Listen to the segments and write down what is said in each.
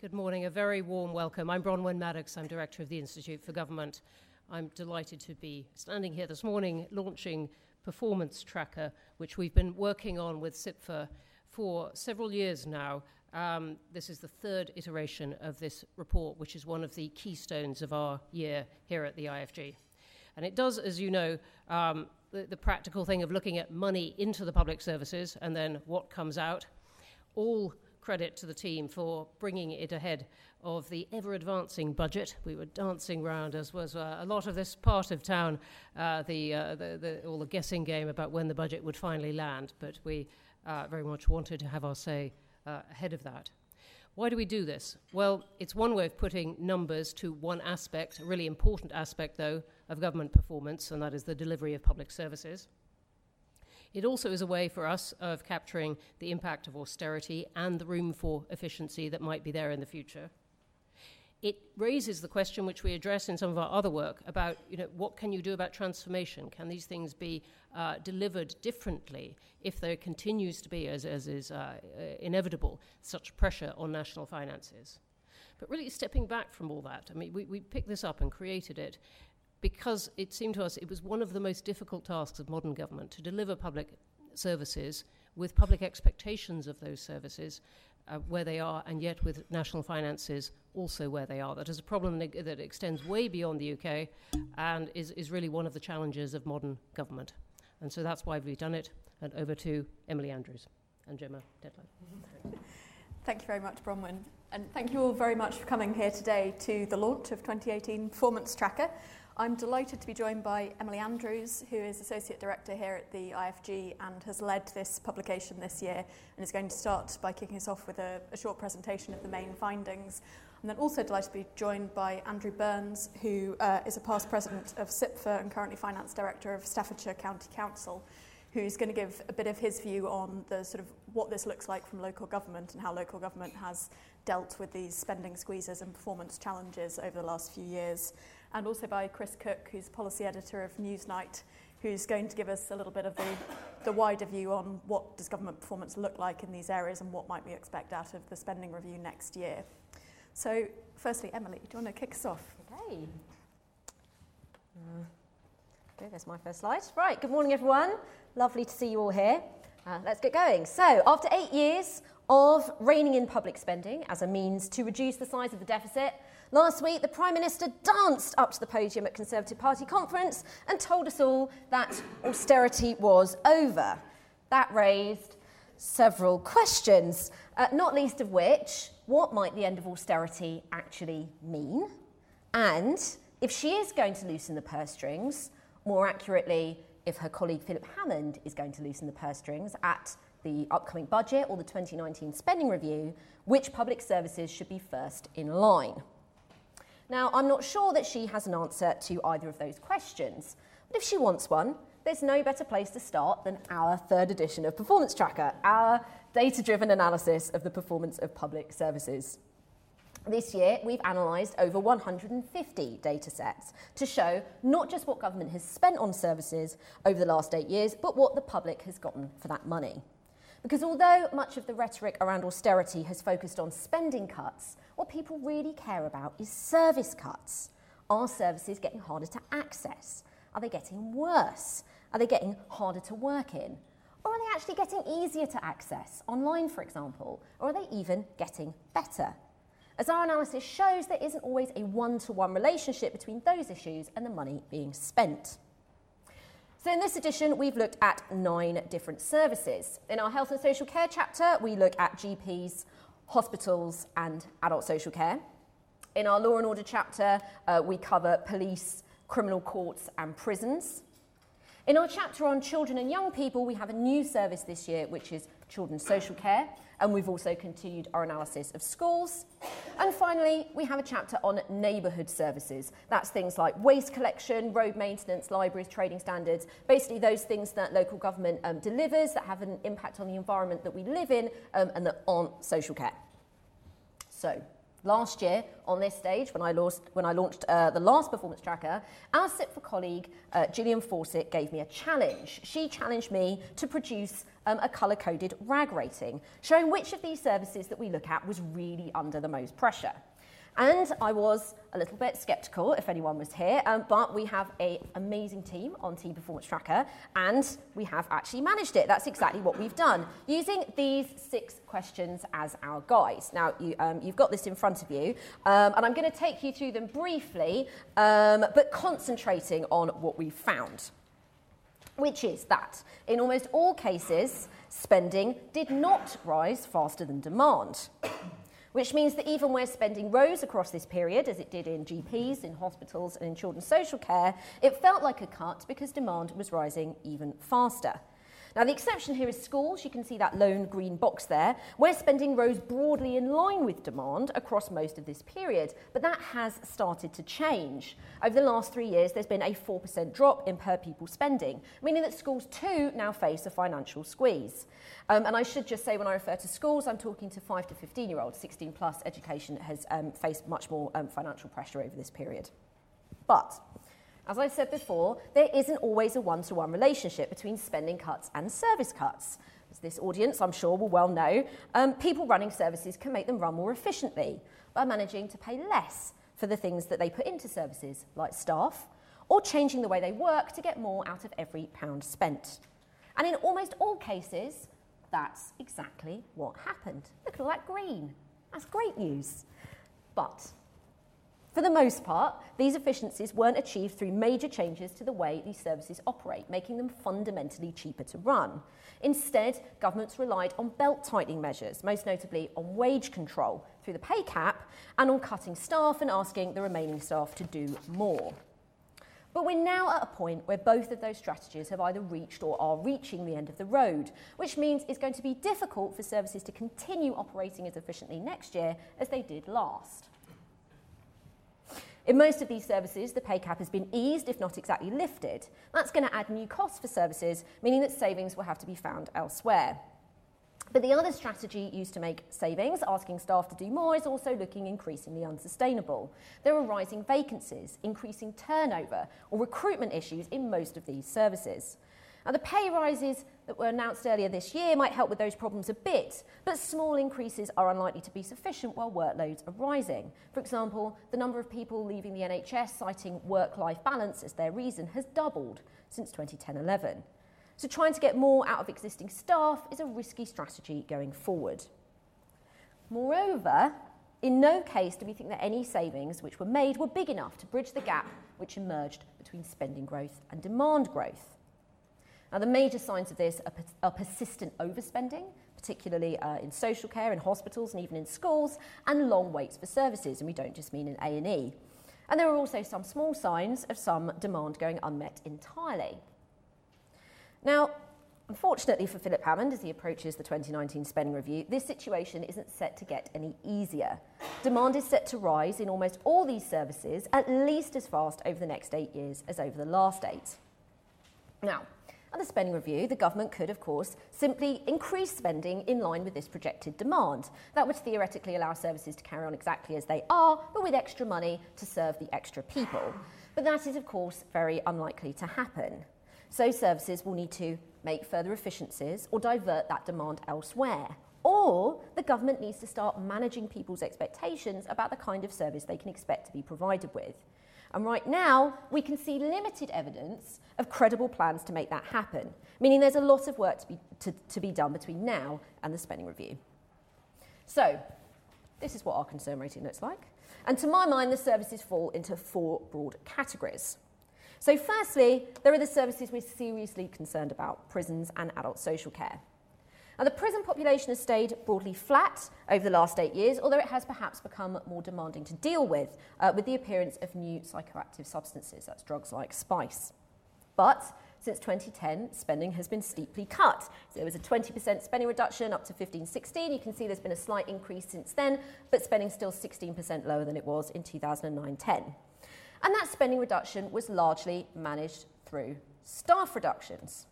Good morning. A very warm welcome. I'm Bronwen Maddox. I'm Director of the Institute for Government. I'm delighted to be standing here this morning launching Performance Tracker, which we've been working on with CIPFA for several years now. Um, this is the third iteration of this report, which is one of the keystones of our year here at the IFG. And it does, as you know, um, the, the practical thing of looking at money into the public services and then what comes out. All credit to the team for bringing it ahead of the ever advancing budget. We were dancing round, as was uh, a lot of this part of town, uh, the, uh, the, the, all the guessing game about when the budget would finally land, but we uh, very much wanted to have our say uh, ahead of that. Why do we do this? Well, it's one way of putting numbers to one aspect, a really important aspect, though, of government performance, and that is the delivery of public services. It also is a way for us of capturing the impact of austerity and the room for efficiency that might be there in the future. It raises the question, which we address in some of our other work, about you know, what can you do about transformation? Can these things be uh, delivered differently if there continues to be, as, as is uh, uh inevitable, such pressure on national finances? But really, stepping back from all that, I mean, we, we picked this up and created it because it seemed to us it was one of the most difficult tasks of modern government to deliver public services with public expectations of those services uh, where they are, and yet with national finances also where they are. That is a problem that, extends way beyond the UK and is, is really one of the challenges of modern government. And so that's why we've done it. And over to Emily Andrews and Gemma Tetlow. Thank you very much, Bronwen. And thank you all very much for coming here today to the launch of 2018 Performance Tracker. I'm delighted to be joined by Emily Andrews, who is Associate Director here at the IFG and has led this publication this year and is going to start by kicking us off with a, a short presentation of the main findings. I'm then also delighted to be joined by Andrew Burns, who uh, is a past president of CIPFA and currently finance director of Staffordshire County Council, who's going to give a bit of his view on the sort of what this looks like from local government and how local government has dealt with these spending squeezes and performance challenges over the last few years and also by Chris Cook, who's policy editor of Newsnight, who's going to give us a little bit of the, the wider view on what does government performance look like in these areas and what might we expect out of the spending review next year. So, firstly, Emily, do you want to kick us off? Okay. Uh, okay, there's my first slide. Right, good morning, everyone. Lovely to see you all here. Uh, let's get going. So, after eight years of reining in public spending as a means to reduce the size of the deficit, Last week, the Prime Minister danced up to the podium at Conservative Party conference and told us all that austerity was over. That raised several questions, uh, not least of which, what might the end of austerity actually mean? And if she is going to loosen the purse strings, more accurately, if her colleague Philip Hammond is going to loosen the purse strings at the upcoming budget or the 2019 spending review, which public services should be first in line? Now, I'm not sure that she has an answer to either of those questions, but if she wants one, there's no better place to start than our third edition of Performance Tracker, our data driven analysis of the performance of public services. This year, we've analysed over 150 data sets to show not just what government has spent on services over the last eight years, but what the public has gotten for that money. Because although much of the rhetoric around austerity has focused on spending cuts, what people really care about is service cuts. Are services getting harder to access? Are they getting worse? Are they getting harder to work in? Or are they actually getting easier to access, online for example? Or are they even getting better? As our analysis shows, there isn't always a one to one relationship between those issues and the money being spent. So, in this edition, we've looked at nine different services. In our health and social care chapter, we look at GPs, hospitals, and adult social care. In our law and order chapter, uh, we cover police, criminal courts, and prisons. In our chapter on children and young people, we have a new service this year, which is children's social care, and we've also continued our analysis of schools. And finally, we have a chapter on neighbourhood services. That's things like waste collection, road maintenance, libraries, trading standards, basically those things that local government um, delivers that have an impact on the environment that we live in um, and that aren't social care. So, Last year, on this stage, when I launched, when I launched uh, the last performance tracker, our CIPFA colleague, uh, Gillian Fawcett, gave me a challenge. She challenged me to produce um, a colour coded RAG rating, showing which of these services that we look at was really under the most pressure. And I was a little bit sceptical if anyone was here, um, but we have an amazing team on Team Performance Tracker, and we have actually managed it. That's exactly what we've done, using these six questions as our guides. Now, you, um, you've got this in front of you, um, and I'm going to take you through them briefly, um, but concentrating on what we've found, which is that in almost all cases, spending did not rise faster than demand which means that even where spending rose across this period, as it did in GPs, in hospitals, and in children's social care, it felt like a cut because demand was rising even faster. Now, the exception here is schools. You can see that lone green box there, where spending rose broadly in line with demand across most of this period. But that has started to change. Over the last three years, there's been a 4% drop in per pupil spending, meaning that schools too now face a financial squeeze. Um, and I should just say, when I refer to schools, I'm talking to 5 to 15 year olds. 16 plus education has um, faced much more um, financial pressure over this period. But as I said before, there isn't always a one to one relationship between spending cuts and service cuts. As this audience, I'm sure, will well know, um, people running services can make them run more efficiently by managing to pay less for the things that they put into services, like staff, or changing the way they work to get more out of every pound spent. And in almost all cases, that's exactly what happened. Look at all that green. That's great news. But for the most part, these efficiencies weren't achieved through major changes to the way these services operate, making them fundamentally cheaper to run. Instead, governments relied on belt tightening measures, most notably on wage control through the pay cap and on cutting staff and asking the remaining staff to do more. But we're now at a point where both of those strategies have either reached or are reaching the end of the road, which means it's going to be difficult for services to continue operating as efficiently next year as they did last. In most of these services, the pay cap has been eased, if not exactly lifted. That's going to add new costs for services, meaning that savings will have to be found elsewhere. But the other strategy used to make savings, asking staff to do more, is also looking increasingly unsustainable. There are rising vacancies, increasing turnover, or recruitment issues in most of these services. Now, the pay rises that were announced earlier this year might help with those problems a bit, but small increases are unlikely to be sufficient while workloads are rising. For example, the number of people leaving the NHS citing work life balance as their reason has doubled since 2010 11. So, trying to get more out of existing staff is a risky strategy going forward. Moreover, in no case do we think that any savings which were made were big enough to bridge the gap which emerged between spending growth and demand growth. Now, the major signs of this are, are persistent overspending, particularly uh, in social care, in hospitals, and even in schools, and long waits for services, and we don't just mean in A&E. And there are also some small signs of some demand going unmet entirely. Now, unfortunately for Philip Hammond, as he approaches the 2019 spending review, this situation isn't set to get any easier. Demand is set to rise in almost all these services at least as fast over the next eight years as over the last eight. Now, at the spending review, the government could, of course, simply increase spending in line with this projected demand. That would theoretically allow services to carry on exactly as they are, but with extra money to serve the extra people. But that is, of course, very unlikely to happen. So services will need to make further efficiencies or divert that demand elsewhere. Or the government needs to start managing people's expectations about the kind of service they can expect to be provided with. And right now, we can see limited evidence of credible plans to make that happen, meaning there's a lot of work to be, to, to be done between now and the spending review. So, this is what our concern rating looks like. And to my mind, the services fall into four broad categories. So, firstly, there are the services we're seriously concerned about prisons and adult social care. Now, the prison population has stayed broadly flat over the last eight years, although it has perhaps become more demanding to deal with, uh, with the appearance of new psychoactive substances, that's drugs like spice. But since 2010, spending has been steeply cut. So there was a 20% spending reduction up to 15 16. You can see there's been a slight increase since then, but spending still 16% lower than it was in 2009 10. And that spending reduction was largely managed through staff reductions.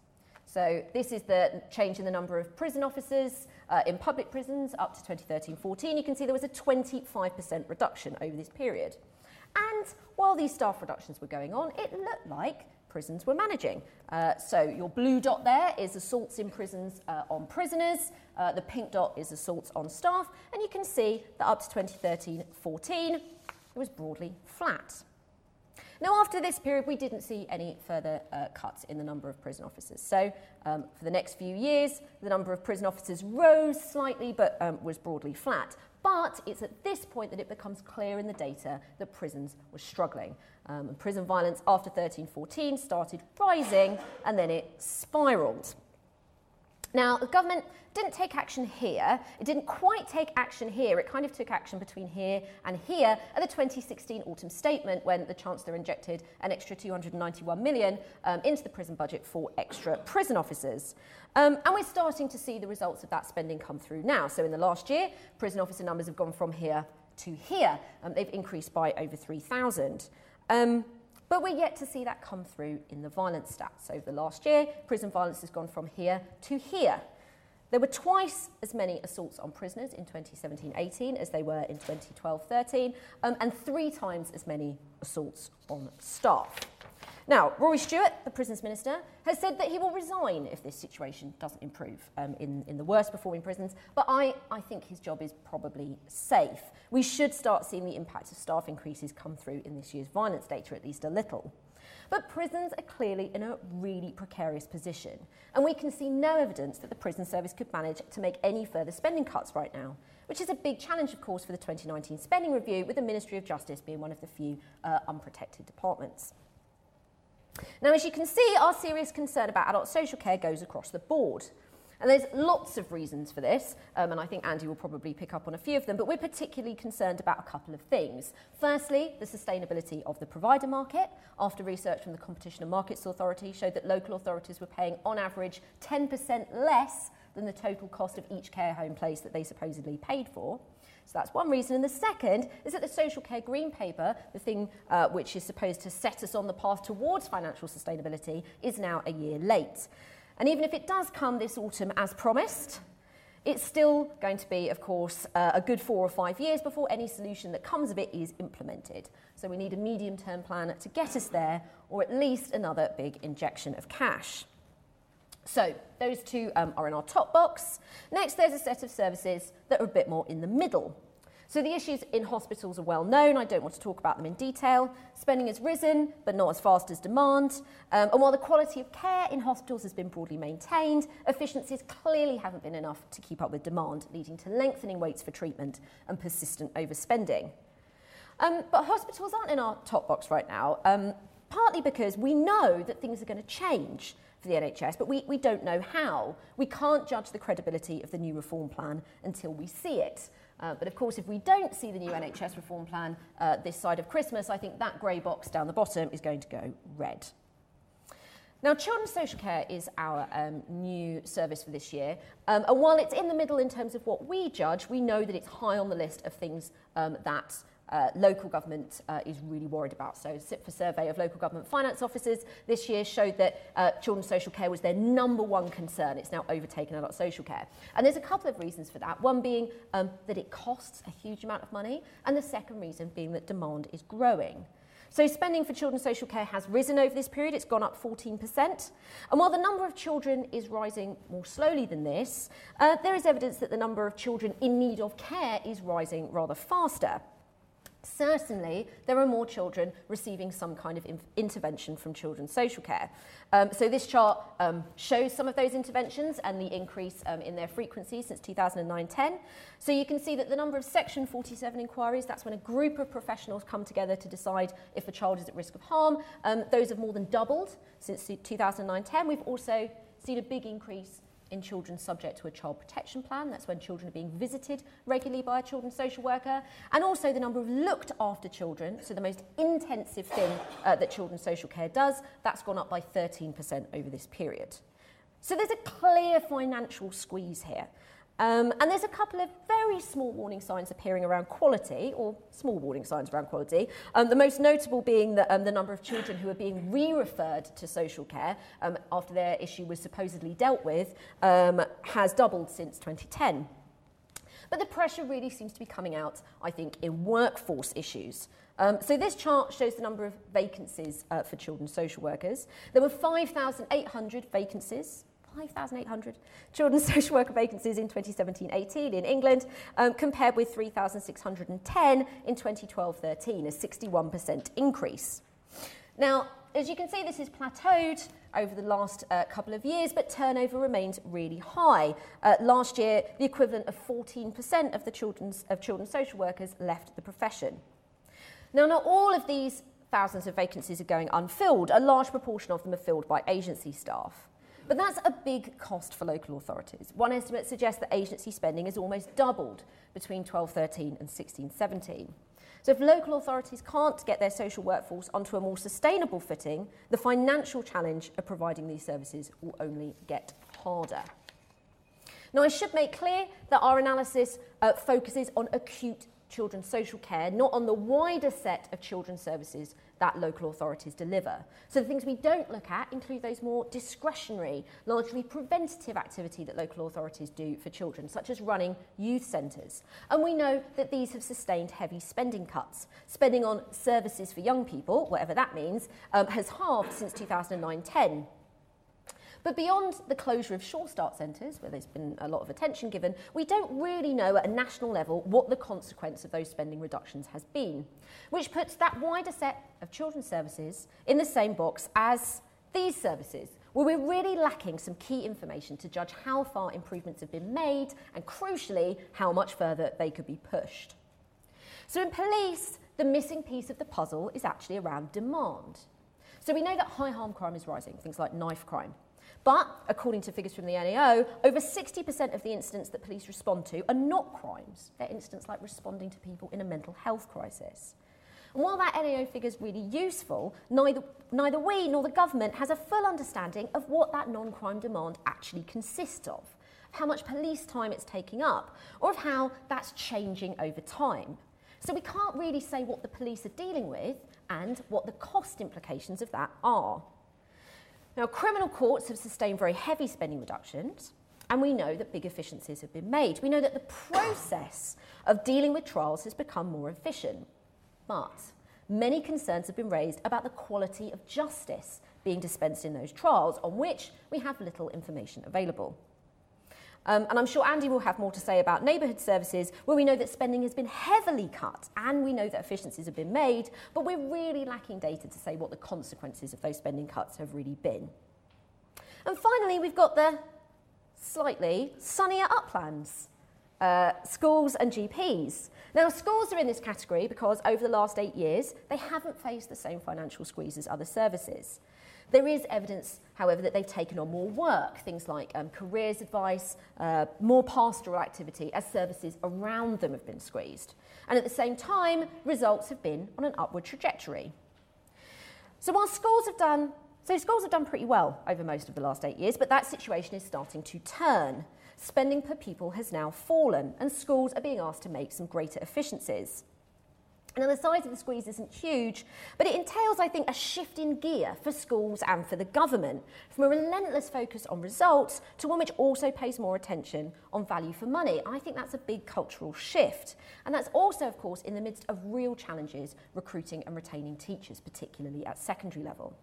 So this is the change in the number of prison officers uh, in public prisons up to 2013-14, you can see there was a 25% reduction over this period. And while these staff reductions were going on, it looked like prisons were managing. Uh, so your blue dot there is assaults in prisons uh, on prisoners, uh, the pink dot is assaults on staff, and you can see that up to 2013-14, it was broadly flat. Now, after this period, we didn't see any further uh, cuts in the number of prison officers. So, um, for the next few years, the number of prison officers rose slightly but um, was broadly flat. But it's at this point that it becomes clear in the data that prisons were struggling. Um, and prison violence after 1314 started rising and then it spiralled. Now, the government didn't take action here. It didn't quite take action here. It kind of took action between here and here at the 2016 autumn statement when the Chancellor injected an extra 291 million um, into the prison budget for extra prison officers. Um, and we're starting to see the results of that spending come through now. So in the last year, prison officer numbers have gone from here to here. Um, they've increased by over 3,000. Um, but we're yet to see that come through in the violence stats. Over the last year, prison violence has gone from here to here. There were twice as many assaults on prisoners in 2017-18 as they were in 2012-13, um, and three times as many assaults on staff. Now, Rory Stewart, the Prisons Minister, has said that he will resign if this situation doesn't improve um, in, in the worst performing prisons, but I, I think his job is probably safe. We should start seeing the impact of staff increases come through in this year's violence data, at least a little. But prisons are clearly in a really precarious position, and we can see no evidence that the prison service could manage to make any further spending cuts right now, which is a big challenge, of course, for the 2019 spending review, with the Ministry of Justice being one of the few uh, unprotected departments. Now, as you can see, our serious concern about adult social care goes across the board. And there's lots of reasons for this, um, and I think Andy will probably pick up on a few of them, but we're particularly concerned about a couple of things. Firstly, the sustainability of the provider market. After research from the Competition and Markets Authority showed that local authorities were paying, on average, 10% less than the total cost of each care home place that they supposedly paid for. So that's one reason. And the second is that the Social Care Green Paper, the thing uh, which is supposed to set us on the path towards financial sustainability, is now a year late. And even if it does come this autumn as promised, it's still going to be, of course, uh, a good four or five years before any solution that comes of it is implemented. So we need a medium term plan to get us there, or at least another big injection of cash. So those two um, are in our top box. Next, there's a set of services that are a bit more in the middle. So the issues in hospitals are well known. I don't want to talk about them in detail. Spending has risen, but not as fast as demand. Um, and while the quality of care in hospitals has been broadly maintained, efficiencies clearly haven't been enough to keep up with demand, leading to lengthening waits for treatment and persistent overspending. Um, but hospitals aren't in our top box right now, um, partly because we know that things are going to change for the NHS, but we, we don't know how. We can't judge the credibility of the new reform plan until we see it. Uh, but of course, if we don't see the new NHS reform plan uh, this side of Christmas, I think that grey box down the bottom is going to go red. Now, Children's Social Care is our um, new service for this year. Um, and while it's in the middle in terms of what we judge, we know that it's high on the list of things um, that uh, local government uh, is really worried about. So a CIPFA survey of local government finance officers this year showed that uh, children's social care was their number one concern. It's now overtaken adult social care. And there's a couple of reasons for that. One being um, that it costs a huge amount of money, and the second reason being that demand is growing. So spending for children's social care has risen over this period. It's gone up 14%. And while the number of children is rising more slowly than this, uh, there is evidence that the number of children in need of care is rising rather faster. Certainly, there are more children receiving some kind of in- intervention from children's social care. Um, so, this chart um, shows some of those interventions and the increase um, in their frequency since 2009 10. So, you can see that the number of Section 47 inquiries, that's when a group of professionals come together to decide if a child is at risk of harm, um, those have more than doubled since 2009 10. We've also seen a big increase in children subject to a child protection plan. That's when children are being visited regularly by a children's social worker. And also the number of looked after children, so the most intensive thing uh, that children's social care does, that's gone up by 13% over this period. So there's a clear financial squeeze here. Um, and there's a couple of very small warning signs appearing around quality, or small warning signs around quality. Um, the most notable being the, um, the number of children who are being re referred to social care um, after their issue was supposedly dealt with um, has doubled since 2010. But the pressure really seems to be coming out, I think, in workforce issues. Um, so this chart shows the number of vacancies uh, for children's social workers. There were 5,800 vacancies 5,800 children's social worker vacancies in 2017-18 in England, um, compared with 3,610 in 2012-13, a 61% increase. Now, as you can see, this has plateaued over the last uh, couple of years, but turnover remains really high. Uh, last year, the equivalent of 14% of the children's, of children's social workers left the profession. Now, not all of these thousands of vacancies are going unfilled. A large proportion of them are filled by agency staff. But that's a big cost for local authorities. One estimate suggests that agency spending has almost doubled between 1213 and 1617. So if local authorities can't get their social workforce onto a more sustainable footing, the financial challenge of providing these services will only get harder. Now, I should make clear that our analysis uh, focuses on acute children's social care, not on the wider set of children's services that local authorities deliver. So the things we don't look at include those more discretionary, largely preventative activity that local authorities do for children, such as running youth centres. And we know that these have sustained heavy spending cuts. Spending on services for young people, whatever that means, um, has halved since 2009-10. But beyond the closure of Sure Start centres, where there's been a lot of attention given, we don't really know at a national level what the consequence of those spending reductions has been, which puts that wider set of children's services in the same box as these services, where we're really lacking some key information to judge how far improvements have been made and, crucially, how much further they could be pushed. So in police, the missing piece of the puzzle is actually around demand. So we know that high harm crime is rising, things like knife crime. But, according to figures from the NAO, over 60% of the incidents that police respond to are not crimes. They're incidents like responding to people in a mental health crisis. And while that NAO figure is really useful, neither, neither we nor the government has a full understanding of what that non crime demand actually consists of, of, how much police time it's taking up, or of how that's changing over time. So we can't really say what the police are dealing with and what the cost implications of that are. Now, criminal courts have sustained very heavy spending reductions, and we know that big efficiencies have been made. We know that the process of dealing with trials has become more efficient. But many concerns have been raised about the quality of justice being dispensed in those trials, on which we have little information available. Um, and I'm sure Andy will have more to say about neighbourhood services, where we know that spending has been heavily cut and we know that efficiencies have been made, but we're really lacking data to say what the consequences of those spending cuts have really been. And finally, we've got the slightly sunnier uplands. Uh, schools and GPs. Now, schools are in this category because over the last eight years, they haven't faced the same financial squeeze as other services. There is evidence, however, that they've taken on more work, things like um, careers advice, uh, more pastoral activity, as services around them have been squeezed. And at the same time, results have been on an upward trajectory. So while schools have done, so schools have done pretty well over most of the last eight years, but that situation is starting to turn. Spending per pupil has now fallen, and schools are being asked to make some greater efficiencies. Now, the size of the squeeze isn't huge, but it entails, I think, a shift in gear for schools and for the government, from a relentless focus on results to one which also pays more attention on value for money. I think that's a big cultural shift. And that's also, of course, in the midst of real challenges recruiting and retaining teachers, particularly at secondary level.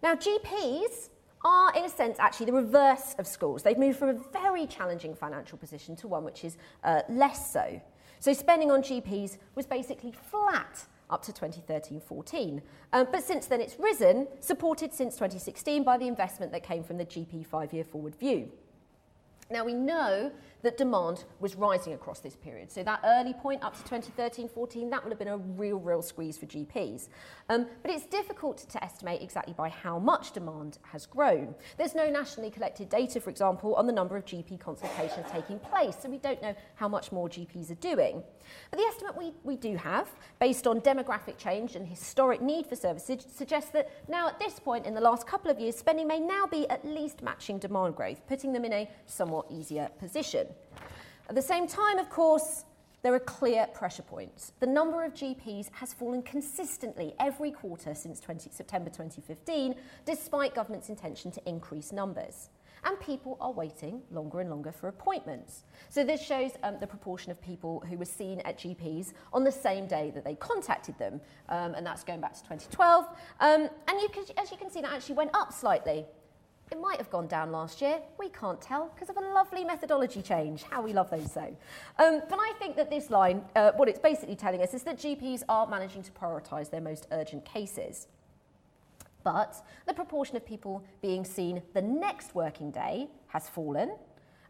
Now, GPs are, in a sense, actually the reverse of schools. They've moved from a very challenging financial position to one which is uh, less so. So spending on GPs was basically flat up to 2013-14. Um, but since then it's risen, supported since 2016 by the investment that came from the GP five-year forward view. Now we know that demand was rising across this period. So that early point up to 2013-14, that would have been a real, real squeeze for GPs. Um, but it's difficult to estimate exactly by how much demand has grown. There's no nationally collected data, for example, on the number of GP consultations taking place, so we don't know how much more GPs are doing. But the estimate we, we do have, based on demographic change and historic need for services, suggests that now at this point in the last couple of years, spending may now be at least matching demand growth, putting them in a somewhat easier position. At the same time, of course, there are clear pressure points. The number of GPs has fallen consistently every quarter since 20, September 2015, despite government's intention to increase numbers. And people are waiting longer and longer for appointments. So, this shows um, the proportion of people who were seen at GPs on the same day that they contacted them, um, and that's going back to 2012. Um, and you can, as you can see, that actually went up slightly it might have gone down last year. We can't tell because of a lovely methodology change. How we love those so. Um, but I think that this line, uh, what it's basically telling us is that GPs are managing to prioritise their most urgent cases. But the proportion of people being seen the next working day has fallen,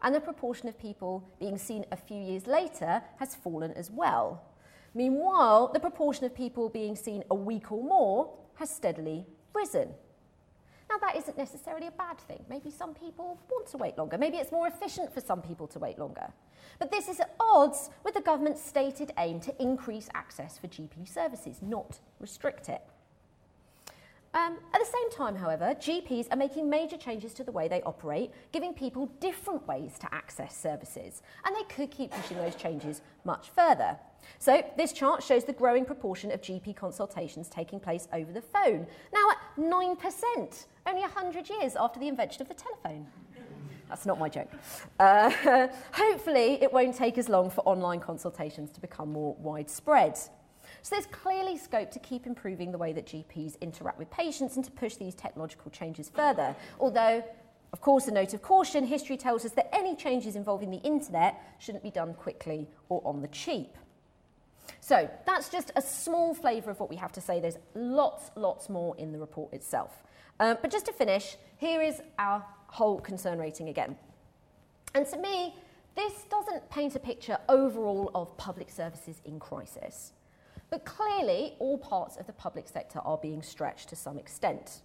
and the proportion of people being seen a few years later has fallen as well. Meanwhile, the proportion of people being seen a week or more has steadily risen. Now, that isn't necessarily a bad thing. Maybe some people want to wait longer. Maybe it's more efficient for some people to wait longer. But this is at odds with the government's stated aim to increase access for GP services, not restrict it. Um, at the same time, however, GPs are making major changes to the way they operate, giving people different ways to access services, and they could keep pushing those changes much further. So, this chart shows the growing proportion of GP consultations taking place over the phone, now at 9%, only 100 years after the invention of the telephone. That's not my joke. Uh, hopefully, it won't take as long for online consultations to become more widespread. So there's clearly scope to keep improving the way that GPs interact with patients and to push these technological changes further. Although, of course, a note of caution, history tells us that any changes involving the internet shouldn't be done quickly or on the cheap. So that's just a small flavour of what we have to say. There's lots, lots more in the report itself. Um, but just to finish, here is our whole concern rating again. And to me, this doesn't paint a picture overall of public services in crisis. But clearly, all parts of the public sector are being stretched to some extent.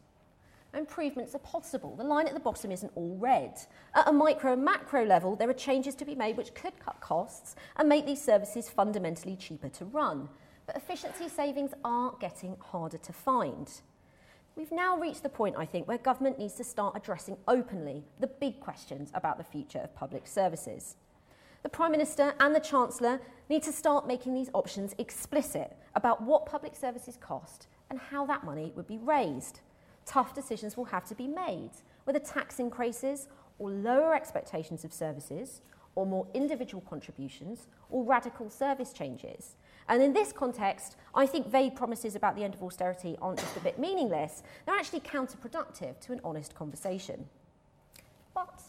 Improvements are possible. The line at the bottom isn't all red. At a micro and macro level, there are changes to be made which could cut costs and make these services fundamentally cheaper to run. But efficiency savings are getting harder to find. We've now reached the point, I think, where government needs to start addressing openly the big questions about the future of public services. The Prime Minister and the Chancellor need to start making these options explicit about what public services cost and how that money would be raised. Tough decisions will have to be made, whether tax increases or lower expectations of services, or more individual contributions, or radical service changes. And in this context, I think vague promises about the end of austerity aren't just a bit meaningless, they're actually counterproductive to an honest conversation. But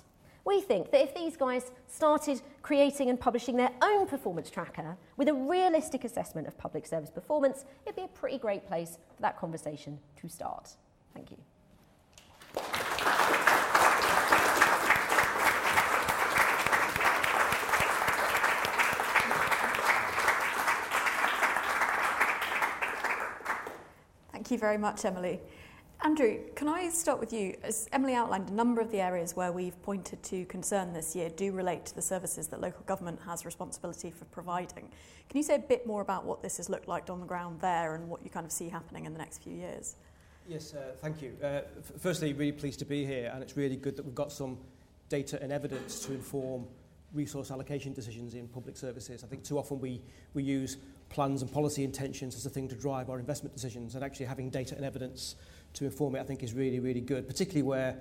we think that if these guys started creating and publishing their own performance tracker with a realistic assessment of public service performance, it'd be a pretty great place for that conversation to start. Thank you. Thank you very much, Emily. Andrew, can I start with you? As Emily outlined, a number of the areas where we've pointed to concern this year do relate to the services that local government has responsibility for providing. Can you say a bit more about what this has looked like on the ground there and what you kind of see happening in the next few years? Yes, uh, thank you. Uh, f- firstly, really pleased to be here, and it's really good that we've got some data and evidence to inform resource allocation decisions in public services. I think too often we, we use plans and policy intentions as a thing to drive our investment decisions, and actually having data and evidence to inform it, I think, is really, really good, particularly where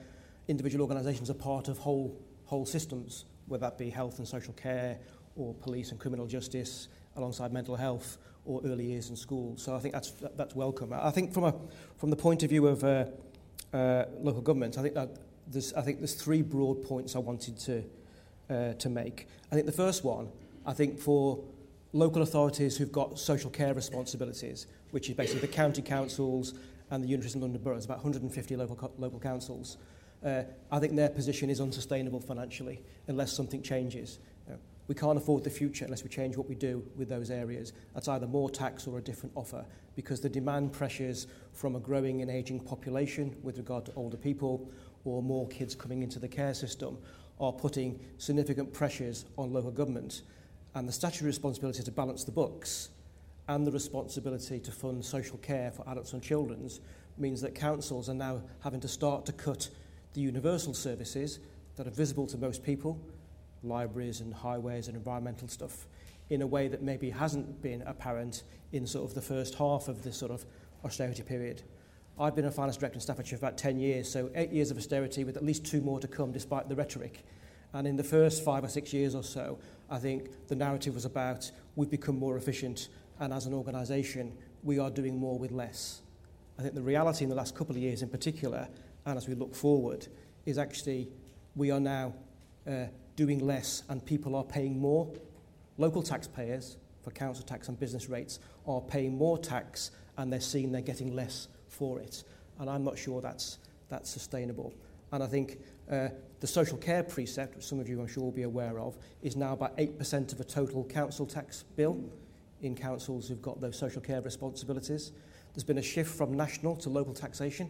individual organisations are part of whole, whole systems, whether that be health and social care, or police and criminal justice, alongside mental health, or early years in school. So I think that's, that's welcome. I think from, a, from the point of view of uh, uh, local government, I think, that there's, I think there's three broad points I wanted to, uh, to make. I think the first one, I think for local authorities who've got social care responsibilities, which is basically the county councils, and the University in London boroughs, about 150 local, local councils. Uh, I think their position is unsustainable financially unless something changes. You know, we can't afford the future unless we change what we do with those areas. That's either more tax or a different offer because the demand pressures from a growing and ageing population with regard to older people or more kids coming into the care system are putting significant pressures on local government. And the statutory responsibility to balance the books and the responsibility to fund social care for adults and children means that councils are now having to start to cut the universal services that are visible to most people libraries and highways and environmental stuff in a way that maybe hasn't been apparent in sort of the first half of this sort of austerity period. I've been a finance director in Staffordshire for about 10 years, so eight years of austerity with at least two more to come despite the rhetoric. And in the first five or six years or so, I think the narrative was about we've become more efficient and as an organisation, we are doing more with less. I think the reality in the last couple of years in particular, and as we look forward, is actually we are now uh, doing less and people are paying more. Local taxpayers for council tax and business rates are paying more tax and they're seeing they're getting less for it. And I'm not sure that's, that's sustainable. And I think uh, the social care precept, which some of you I'm sure will be aware of, is now about 8% of a total council tax bill in councils who've got those social care responsibilities. There's been a shift from national to local taxation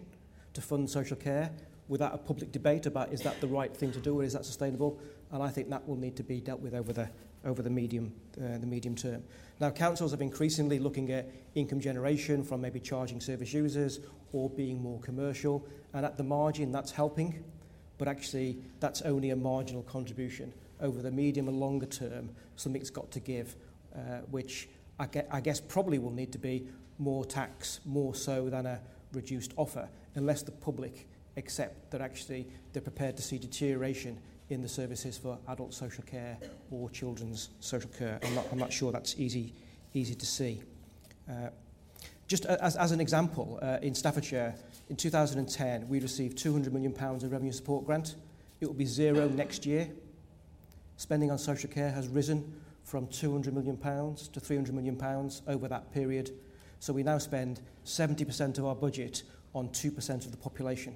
to fund social care without a public debate about is that the right thing to do or is that sustainable? And I think that will need to be dealt with over the, over the, medium, uh, the medium term. Now, councils are increasingly looking at income generation from maybe charging service users or being more commercial, and at the margin, that's helping, but actually, that's only a marginal contribution. Over the medium and longer term, something's got to give, uh, which I, guess probably will need to be more tax, more so than a reduced offer, unless the public accept that actually they're prepared to see deterioration in the services for adult social care or children's social care. I'm not, I'm not sure that's easy, easy to see. Uh, just as, as an example, uh, in Staffordshire, in 2010, we received £200 million of revenue support grant. It will be zero next year. Spending on social care has risen from £200 million to £300 million over that period. So we now spend 70% of our budget on 2% of the population.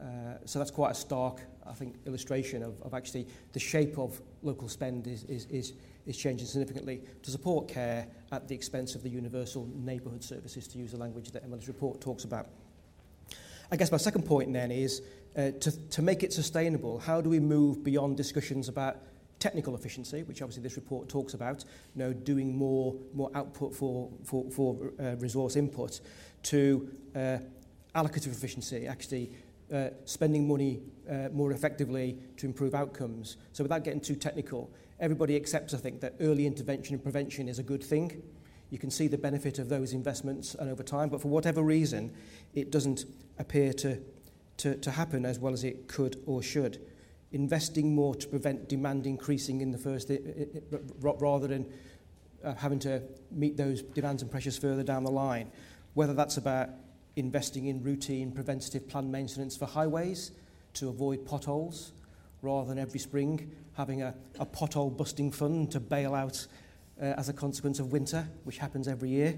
Uh, so that's quite a stark, I think, illustration of, of actually the shape of local spend is, is, is, is changing significantly to support care at the expense of the universal neighbourhood services, to use the language that Emily's report talks about. I guess my second point then is uh, to, to make it sustainable, how do we move beyond discussions about technical efficiency, which obviously this report talks about, you know, doing more, more output for, for, for uh, resource input, to uh, allocative efficiency, actually uh, spending money uh, more effectively to improve outcomes. So without getting too technical, everybody accepts, I think, that early intervention and prevention is a good thing. You can see the benefit of those investments and over time, but for whatever reason, it doesn't appear to, to, to happen as well as it could or should. Investing more to prevent demand increasing in the first, rather than uh, having to meet those demands and pressures further down the line. Whether that's about investing in routine preventative plan maintenance for highways to avoid potholes, rather than every spring having a, a pothole busting fund to bail out uh, as a consequence of winter, which happens every year.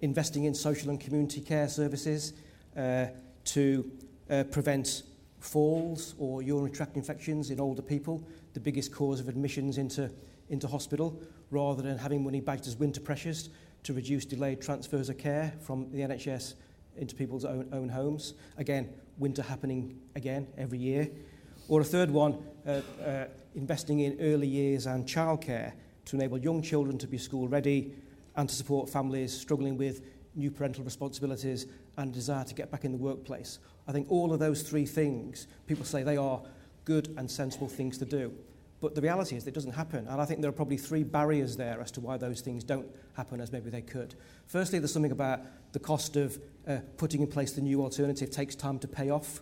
Investing in social and community care services uh, to uh, prevent falls or urinary tract infections in older people, the biggest cause of admissions into, into hospital, rather than having money bagged as winter pressures to reduce delayed transfers of care from the NHS into people's own, own homes. Again, winter happening again every year. Or a third one, uh, uh, investing in early years and childcare to enable young children to be school ready and to support families struggling with new parental responsibilities and desire to get back in the workplace. I think all of those three things, people say they are good and sensible things to do. But the reality is that it doesn't happen. And I think there are probably three barriers there as to why those things don't happen as maybe they could. Firstly, there's something about the cost of uh, putting in place the new alternative takes time to pay off.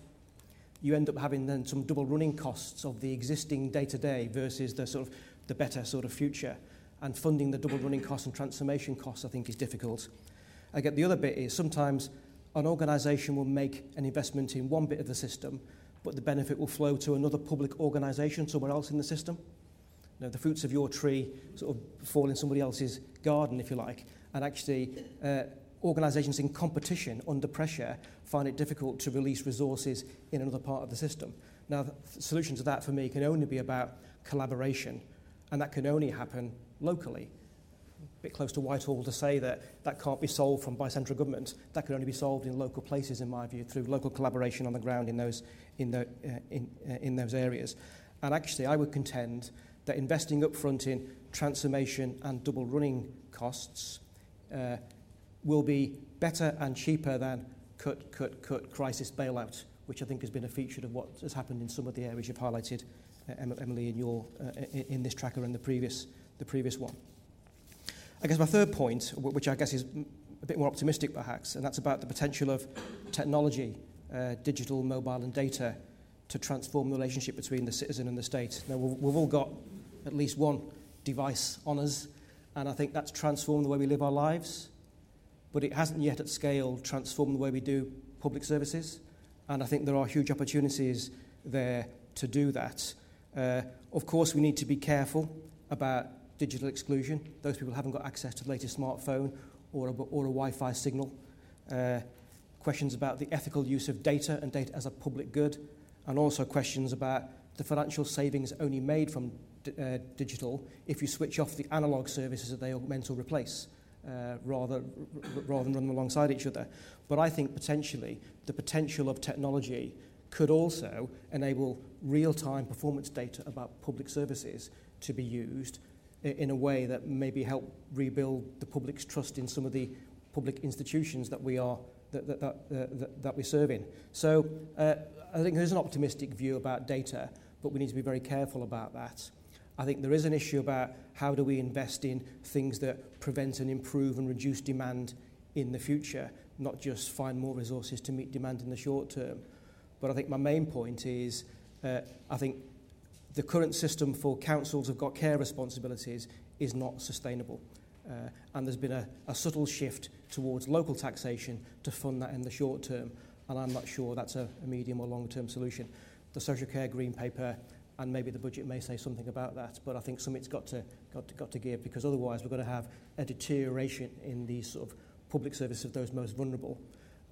You end up having then some double running costs of the existing day to day versus the sort of the better sort of future. And funding the double running costs and transformation costs, I think, is difficult. I get the other bit is sometimes an organisation will make an investment in one bit of the system but the benefit will flow to another public organisation somewhere else in the system. You know, the fruits of your tree sort of fall in somebody else's garden, if you like, and actually uh, organisations in competition under pressure find it difficult to release resources in another part of the system. Now, the solution to that for me can only be about collaboration, and that can only happen locally bit close to Whitehall to say that that can't be solved from by central government. That can only be solved in local places, in my view, through local collaboration on the ground in those, in, the, uh, in, uh, in those areas. And actually, I would contend that investing up front in transformation and double running costs uh, will be better and cheaper than cut, cut, cut crisis bailout, which I think has been a feature of what has happened in some of the areas you've highlighted Emily, in, your, uh, in this tracker and the previous, the previous one. I guess my third point, which I guess is a bit more optimistic perhaps, and that's about the potential of technology, uh, digital, mobile, and data to transform the relationship between the citizen and the state. Now, we've, all got at least one device on us, and I think that's transformed the way we live our lives, but it hasn't yet at scale transformed the way we do public services, and I think there are huge opportunities there to do that. Uh, of course, we need to be careful about digital exclusion. Those people haven't got access to the latest smartphone or a, or a Wi Fi signal. Uh, questions about the ethical use of data and data as a public good, and also questions about the financial savings only made from uh, digital if you switch off the analog services that they are meant to replace. Uh, rather, rather than run them alongside each other. But I think potentially the potential of technology could also enable real-time performance data about public services to be used in a way that maybe help rebuild the public's trust in some of the public institutions that we are that, that, that, uh, that, that we serve in. So uh, I think there's an optimistic view about data, but we need to be very careful about that. I think there is an issue about how do we invest in things that prevent and improve and reduce demand in the future, not just find more resources to meet demand in the short term. But I think my main point is uh, I think the current system for councils have got care responsibilities is not sustainable. Uh, and there's been a, a subtle shift towards local taxation to fund that in the short term. And I'm not sure that's a, a medium or long term solution. The social care green paper and maybe the budget may say something about that, but I think something's got to, got to, got to give because otherwise we're going to have a deterioration in the sort of public service of those most vulnerable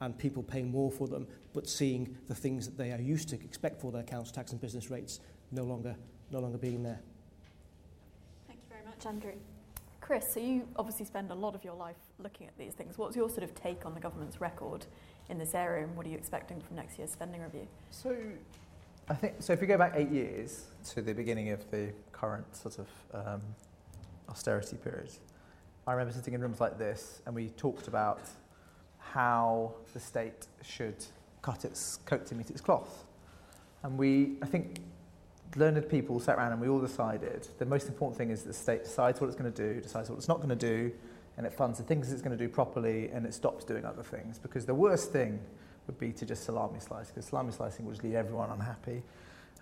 and people paying more for them, but seeing the things that they are used to expect for their council tax and business rates no longer, no longer being there. Thank you very much, Andrew. Chris, so you obviously spend a lot of your life looking at these things. What's your sort of take on the government's record in this area and what are you expecting from next year's spending review? So I think so. If we go back eight years to the beginning of the current sort of um, austerity period, I remember sitting in rooms like this, and we talked about how the state should cut its coat to meet its cloth. And we, I think, learned people sat around and we all decided the most important thing is the state decides what it's going to do, decides what it's not going to do, and it funds the things it's going to do properly, and it stops doing other things. Because the worst thing would be to just salami slice, because salami slicing would just leave everyone unhappy.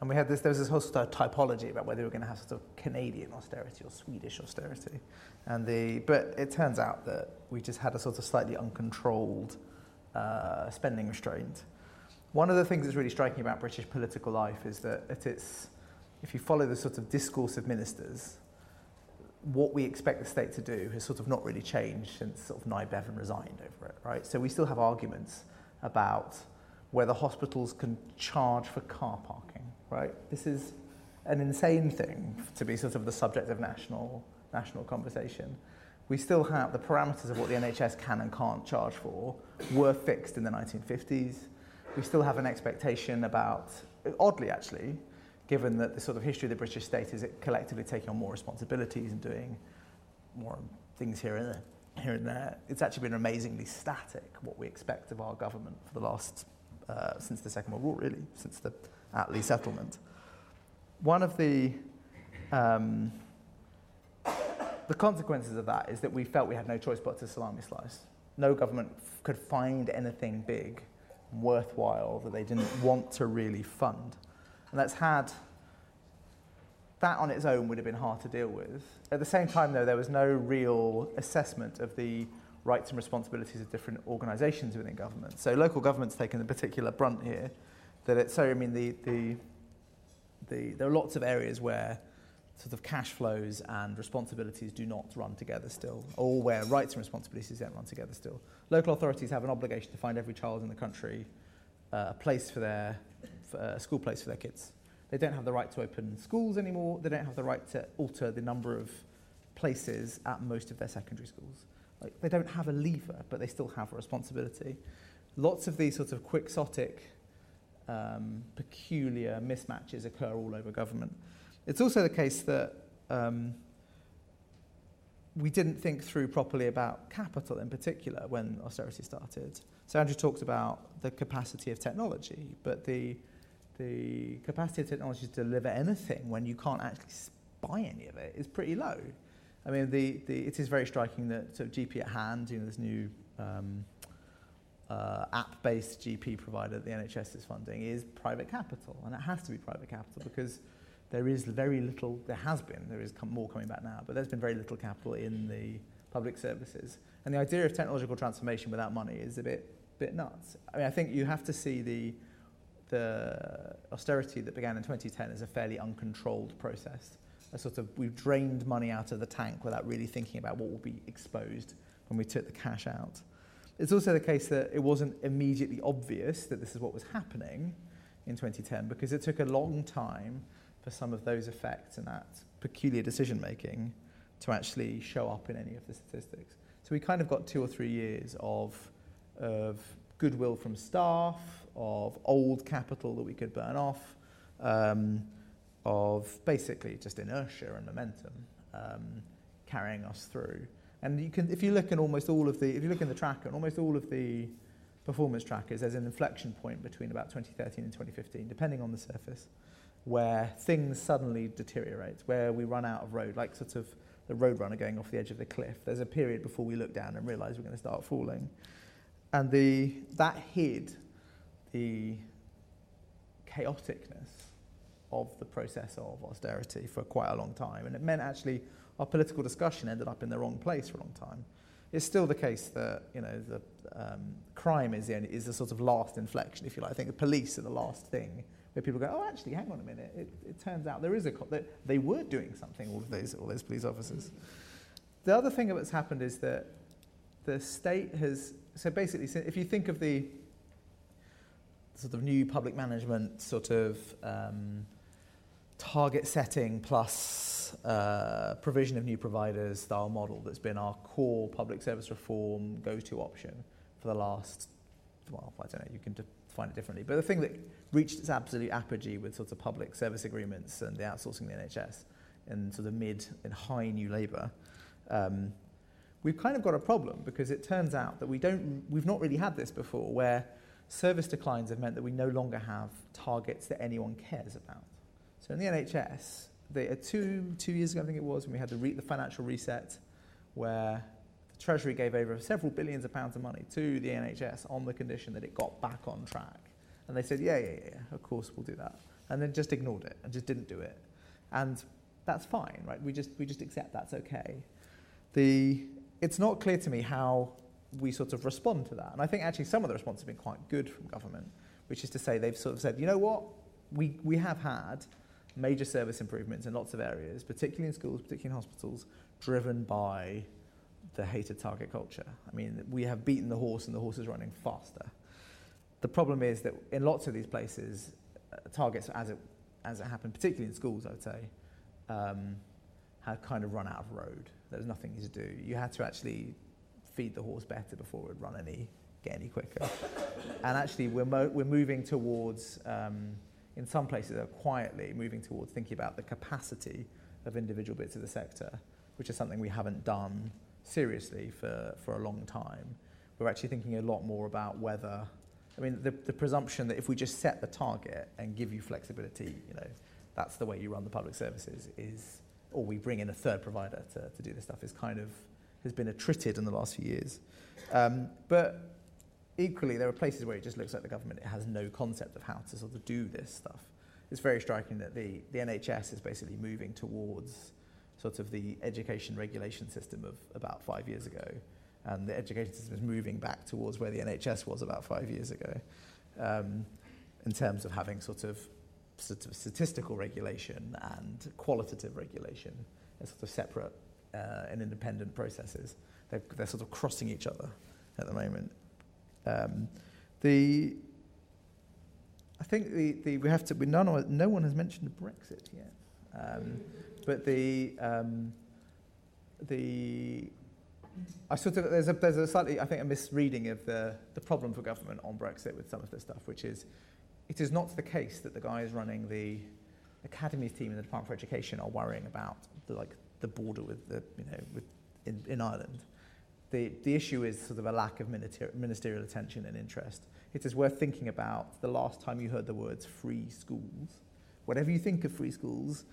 And we had this, there was this whole sort of typology about whether we were going to have sort of Canadian austerity or Swedish austerity. And the, but it turns out that we just had a sort of slightly uncontrolled uh, spending restraint. One of the things that's really striking about British political life is that at its, if you follow the sort of discourse of ministers, what we expect the state to do has sort of not really changed since sort of Nye Bevan resigned over it, right? So we still have arguments about whether hospitals can charge for car parking, right? This is an insane thing to be sort of the subject of national, national conversation. We still have the parameters of what the NHS can and can't charge for were fixed in the 1950s. We still have an expectation about, oddly actually, given that the sort of history of the British state is it collectively taking on more responsibilities and doing more things here and there here and there. It's actually been amazingly static what we expect of our government for the last, uh, since the Second World War, really, since the Attlee settlement. One of the, um, the consequences of that is that we felt we had no choice but to salami slice. No government f- could find anything big, worthwhile, that they didn't want to really fund. And that's had that on its own would have been hard to deal with. At the same time, though, there was no real assessment of the rights and responsibilities of different organisations within government. So local government's taken a particular brunt here. That it, so I mean, the, the, the, there are lots of areas where sort of cash flows and responsibilities do not run together still, or where rights and responsibilities don't run together still. Local authorities have an obligation to find every child in the country uh, a place for their, a school place for their kids. They don't have the right to open schools anymore. They don't have the right to alter the number of places at most of their secondary schools. Like, they don't have a lever, but they still have a responsibility. Lots of these sorts of quixotic, um, peculiar mismatches occur all over government. It's also the case that um, we didn't think through properly about capital in particular when austerity started. So Andrew talked about the capacity of technology, but the the capacity of technology to deliver anything when you can't actually buy any of it is pretty low. I mean, the, the, it is very striking that sort of GP at hand, you know, this new um, uh, app-based GP provider that the NHS is funding is private capital, and it has to be private capital because there is very little, there has been, there is com- more coming back now, but there's been very little capital in the public services. And the idea of technological transformation without money is a bit, bit nuts. I mean, I think you have to see the, the austerity that began in 2010 is a fairly uncontrolled process. A sort of, we've drained money out of the tank without really thinking about what will be exposed when we took the cash out. It's also the case that it wasn't immediately obvious that this is what was happening in 2010 because it took a long time for some of those effects and that peculiar decision making to actually show up in any of the statistics. So we kind of got two or three years of, of goodwill from staff, of old capital that we could burn off, um, of basically just inertia and momentum um, carrying us through. And you can, if you look in almost all of the, if you look in the tracker, and almost all of the performance trackers, there's an inflection point between about 2013 and 2015, depending on the surface, where things suddenly deteriorate, where we run out of road, like sort of the road runner going off the edge of the cliff. There's a period before we look down and realise we're going to start falling. And the, that hid the chaoticness of the process of austerity for quite a long time. And it meant actually our political discussion ended up in the wrong place for a long time. It's still the case that you know the um, crime is the, only, is the sort of last inflection, if you like. I think the police are the last thing where people go, oh, actually, hang on a minute. It, it turns out there is a co- that they were doing something. All of those all those police officers. The other thing that's happened is that the state has so basically if you think of the sort of new public management sort of um, target setting plus uh, provision of new providers style model that's been our core public service reform go-to option for the last, well, I don't know, you can define it differently, but the thing that reached its absolute apogee with sort of public service agreements and the outsourcing of the NHS in sort of mid and high new labour, um, we've kind of got a problem because it turns out that we don't, we've not really had this before where service declines have meant that we no longer have targets that anyone cares about. So in the NHS, they, uh, two, two years ago, I think it was, when we had the, re- the financial reset, where the Treasury gave over several billions of pounds of money to the NHS on the condition that it got back on track. And they said, yeah, yeah, yeah, of course we'll do that. And then just ignored it and just didn't do it. And that's fine, right? We just, we just accept that's okay. The, it's not clear to me how we sort of respond to that. And I think actually some of the responses have been quite good from government, which is to say they've sort of said, you know what, we, we have had major service improvements in lots of areas, particularly in schools, particularly in hospitals, driven by the hated target culture. I mean, we have beaten the horse and the horse is running faster. The problem is that in lots of these places, uh, targets, as it, as it happened, particularly in schools, I would say, um, had kind of run out of road. There was nothing to do. You had to actually feed the horse better before it would run any, get any quicker. and actually, we're, mo- we're moving towards um, in some places are quietly moving towards thinking about the capacity of individual bits of the sector, which is something we haven't done seriously for, for a long time. We're actually thinking a lot more about whether, I mean, the, the presumption that if we just set the target and give you flexibility, you know, that's the way you run the public services is, or we bring in a third provider to, to do this stuff is kind of, has been attrited in the last few years. Um, but equally, there are places where it just looks like the government it has no concept of how to sort of do this stuff. It's very striking that the, the NHS is basically moving towards sort of the education regulation system of about five years ago. And the education system is moving back towards where the NHS was about five years ago um, in terms of having sort of, sort of statistical regulation and qualitative regulation as sort of separate uh, and independent processes. They're, they're sort of crossing each other at the moment. Um, the I think the, the we have to we, none, no one has mentioned Brexit yet, um, but the um, the I sort of there's a there's a slightly I think a misreading of the the problem for government on Brexit with some of this stuff, which is it is not the case that the guys running the academies team in the Department for Education are worrying about the like the border with the you know with in, in Ireland the, the issue is sort of a lack of ministerial attention and interest. It is worth thinking about the last time you heard the words free schools. Whatever you think of free schools,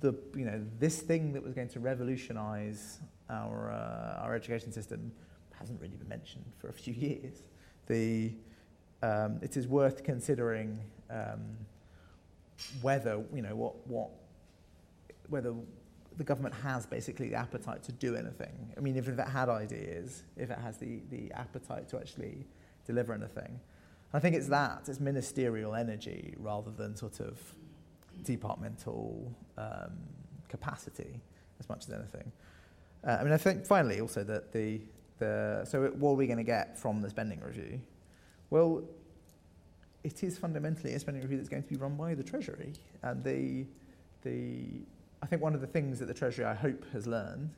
the, you know, this thing that was going to revolutionize our, uh, our education system hasn't really been mentioned for a few years. The, um, it is worth considering um, whether, you know, what, what, whether the government has basically the appetite to do anything. I mean, if, if it had ideas, if it has the, the appetite to actually deliver anything. I think it's that, it's ministerial energy rather than sort of departmental um, capacity as much as anything. Uh, I mean, I think finally also that the, the so what are we going to get from the spending review? Well, it is fundamentally a spending review that's going to be run by the Treasury. And the, the, I think one of the things that the Treasury, I hope, has learned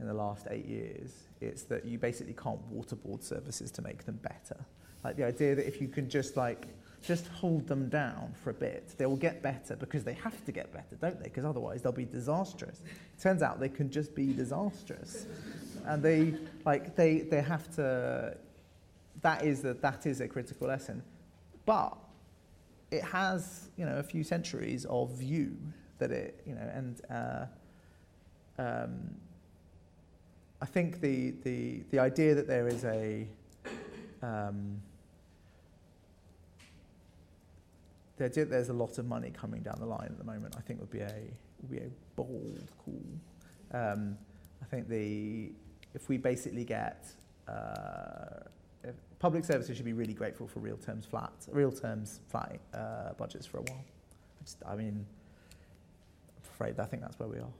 in the last eight years is that you basically can't waterboard services to make them better. Like the idea that if you can just like just hold them down for a bit, they will get better because they have to get better, don't they? Because otherwise they'll be disastrous. It turns out they can just be disastrous, and they like they they have to. That is a, that is a critical lesson, but it has you know a few centuries of view that it you know and. Uh, um, I think the, the, the idea that there is a um, there's a lot of money coming down the line at the moment, I think would be a would be a bold call. Um, I think the if we basically get uh, public services should be really grateful for real terms flat real terms flat uh, budgets for a while. I, just, I mean, afraid I think that's where we are.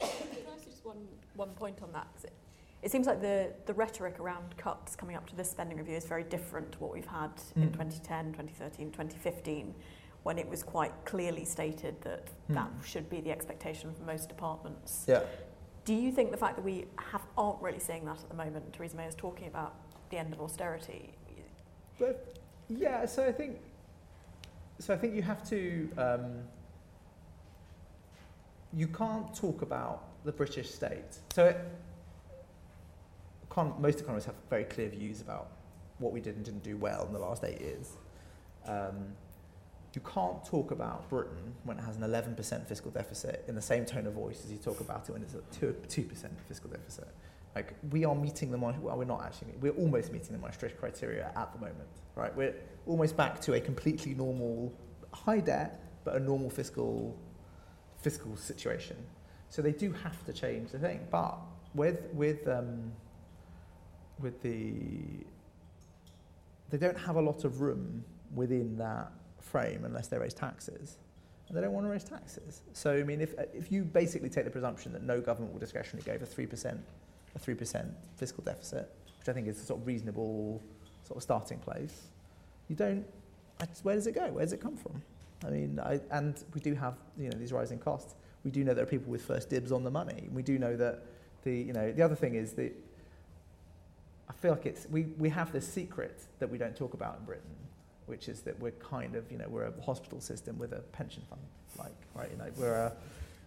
Can I ask just one one point on that? It, it seems like the, the rhetoric around cuts coming up to this spending review is very different to what we've had mm. in 2010, 2013, 2015, when it was quite clearly stated that mm. that should be the expectation for most departments. Yeah. Do you think the fact that we have, aren't really seeing that at the moment, Theresa May is talking about the end of austerity? But, yeah, so I think so I think you have to um, you can't talk about the British state. So it, econ- most economists have very clear views about what we did and didn't do well in the last eight years. Um, you can't talk about Britain when it has an 11% fiscal deficit in the same tone of voice as you talk about it when it's a 2, 2% fiscal deficit. Like, we are meeting the, well, we're not actually, we're almost meeting the Maastricht criteria at the moment, right? We're almost back to a completely normal, high debt, but a normal fiscal, fiscal situation. So they do have to change the thing. But with, with, um, with the they don't have a lot of room within that frame unless they raise taxes. And they don't want to raise taxes. So, I mean, if, if you basically take the presumption that no government will discretionarily go for 3%, a 3% fiscal deficit, which I think is a sort of reasonable sort of starting place, you don't, where does it go? Where does it come from? I mean, I, and we do have, you know, these rising costs. We do know there are people with first dibs on the money. We do know that the, you know, the other thing is that I feel like it's, we, we have this secret that we don't talk about in Britain, which is that we're kind of, you know, we're a hospital system with a pension fund, like, right, you know, we're a,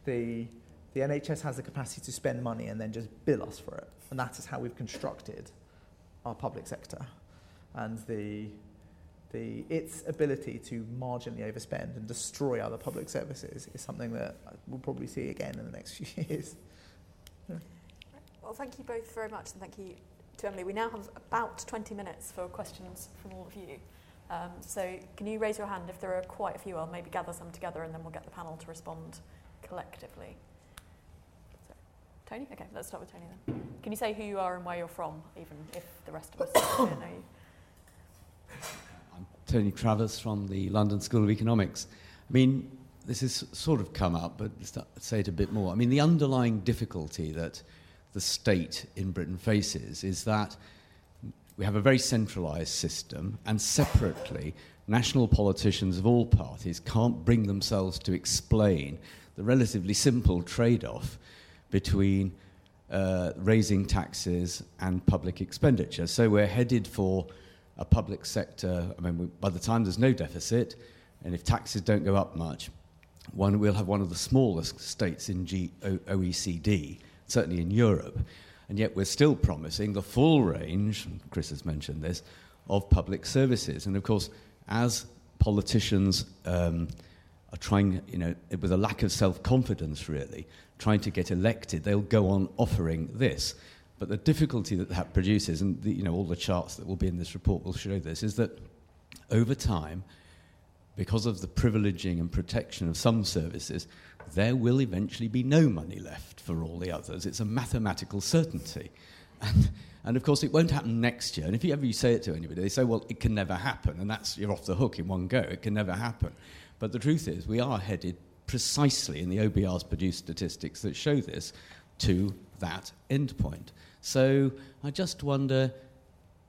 the, the NHS has the capacity to spend money and then just bill us for it. And that is how we've constructed our public sector. And the, the, its ability to marginally overspend and destroy other public services is something that we'll probably see again in the next few years. Well, thank you both very much, and thank you to Emily. We now have about 20 minutes for questions from all of you. Um, so can you raise your hand if there are quite a few? I'll maybe gather some together and then we'll get the panel to respond collectively. So, Tony? Okay, let's start with Tony then. Can you say who you are and where you're from, even if the rest of us don't know you? Tony Travers from the London School of Economics. I mean, this has sort of come up, but let's say it a bit more. I mean, the underlying difficulty that the state in Britain faces is that we have a very centralised system, and separately, national politicians of all parties can't bring themselves to explain the relatively simple trade off between uh, raising taxes and public expenditure. So we're headed for a public sector. I mean, we, by the time there's no deficit, and if taxes don't go up much, one, we'll have one of the smallest states in G- o- OECD certainly in Europe. And yet we're still promising the full range, Chris has mentioned this, of public services. And of course, as politicians um, are trying, you know, with a lack of self confidence really, trying to get elected, they'll go on offering this. But the difficulty that that produces, and the, you know, all the charts that will be in this report will show this, is that over time, because of the privileging and protection of some services, there will eventually be no money left for all the others. It's a mathematical certainty. And, and of course, it won't happen next year. And if you ever you say it to anybody, they say, well, it can never happen. And that's, you're off the hook in one go. It can never happen. But the truth is, we are headed precisely, and the OBR's produced statistics that show this, to that endpoint. So I just wonder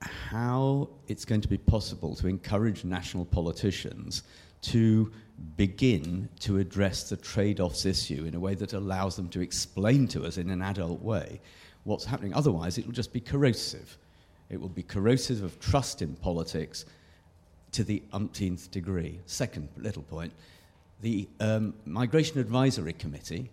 how it's going to be possible to encourage national politicians to begin to address the trade offs issue in a way that allows them to explain to us in an adult way what's happening. Otherwise, it will just be corrosive. It will be corrosive of trust in politics to the umpteenth degree. Second little point the um, Migration Advisory Committee,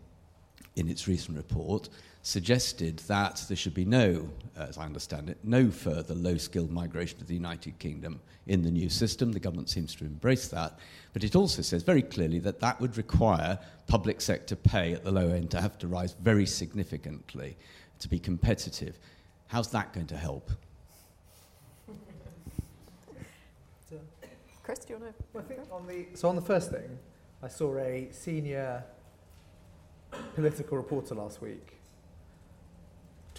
in its recent report, suggested that there should be no, uh, as I understand it, no further low skilled migration to the United Kingdom in the new system. The government seems to embrace that. But it also says very clearly that that would require public sector pay at the low end to have to rise very significantly to be competitive. How's that going to help? Chris, do you want to? Well, I think on the so on the first thing, I saw a senior political reporter last week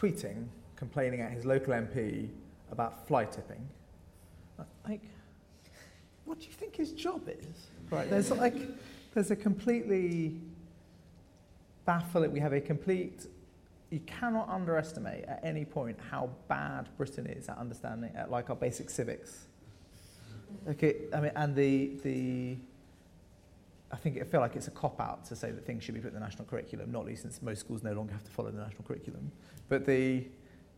tweeting, complaining at his local MP about fly tipping. Like, what do you think his job is? Right, there's like, there's a completely baffling, we have a complete, you cannot underestimate at any point how bad Britain is at understanding, at like our basic civics. Okay, I mean, and the, the, I think it feel like it's a cop out to say that things should be put in the national curriculum, not least since most schools no longer have to follow the national curriculum. But the,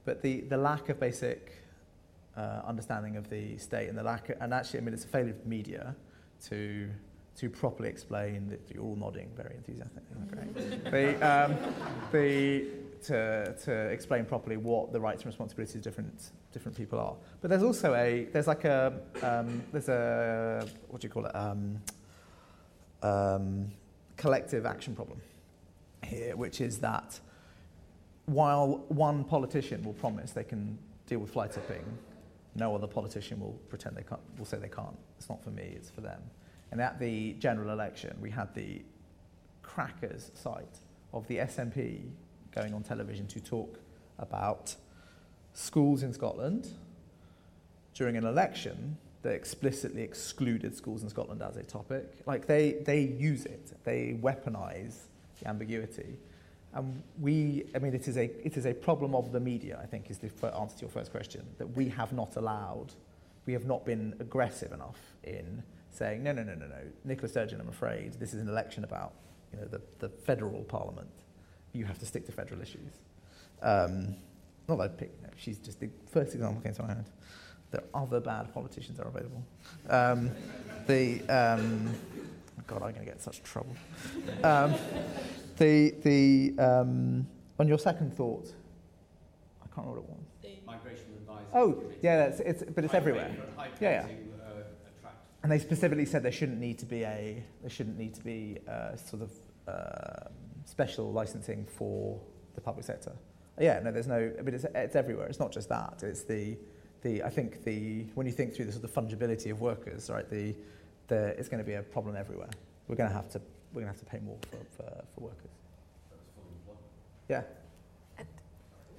but the, the lack of basic uh, understanding of the state and the lack, of, and actually, I mean, it's a failure of media to to properly explain that you're all nodding very enthusiastically. Great. the, um, the, to, to explain properly what the rights and responsibilities of different different people are. But there's also a there's like a um, there's a what do you call it um, um, collective action problem here, which is that while one politician will promise they can deal with fly tipping, no other politician will pretend they can't, will say they can't. It's not for me, it's for them. And at the general election, we had the crackers sight of the SNP going on television to talk about schools in Scotland during an election that explicitly excluded schools in Scotland as a topic. Like they, they use it, they weaponize the ambiguity. And we, I mean, it is, a, it is a problem of the media, I think, is the answer to your first question, that we have not allowed, we have not been aggressive enough in saying, no, no, no, no, no, Nicola Sturgeon, I'm afraid, this is an election about you know, the, the federal parliament. You have to stick to federal issues. Um, not that I'd pick, no, she's just the first example came to my mind. There are other bad politicians are available. Um, the, um, God, I'm going to get in such trouble. Um, the, the, um, on your second thought, I can't remember what it was. The migration advisory. Oh, yeah, it's, it's, but it's everywhere. Yeah, yeah. Uh, and they specifically said there shouldn't need to be a there shouldn't need to be a sort of uh, special licensing for the public sector. Yeah, no, there's no. But it's it's everywhere. It's not just that. It's the the I think the when you think through the sort of fungibility of workers, right? The the it's going to be a problem everywhere. We're going to have to we're going to have to pay more for, for, for workers. Yeah. Yeah,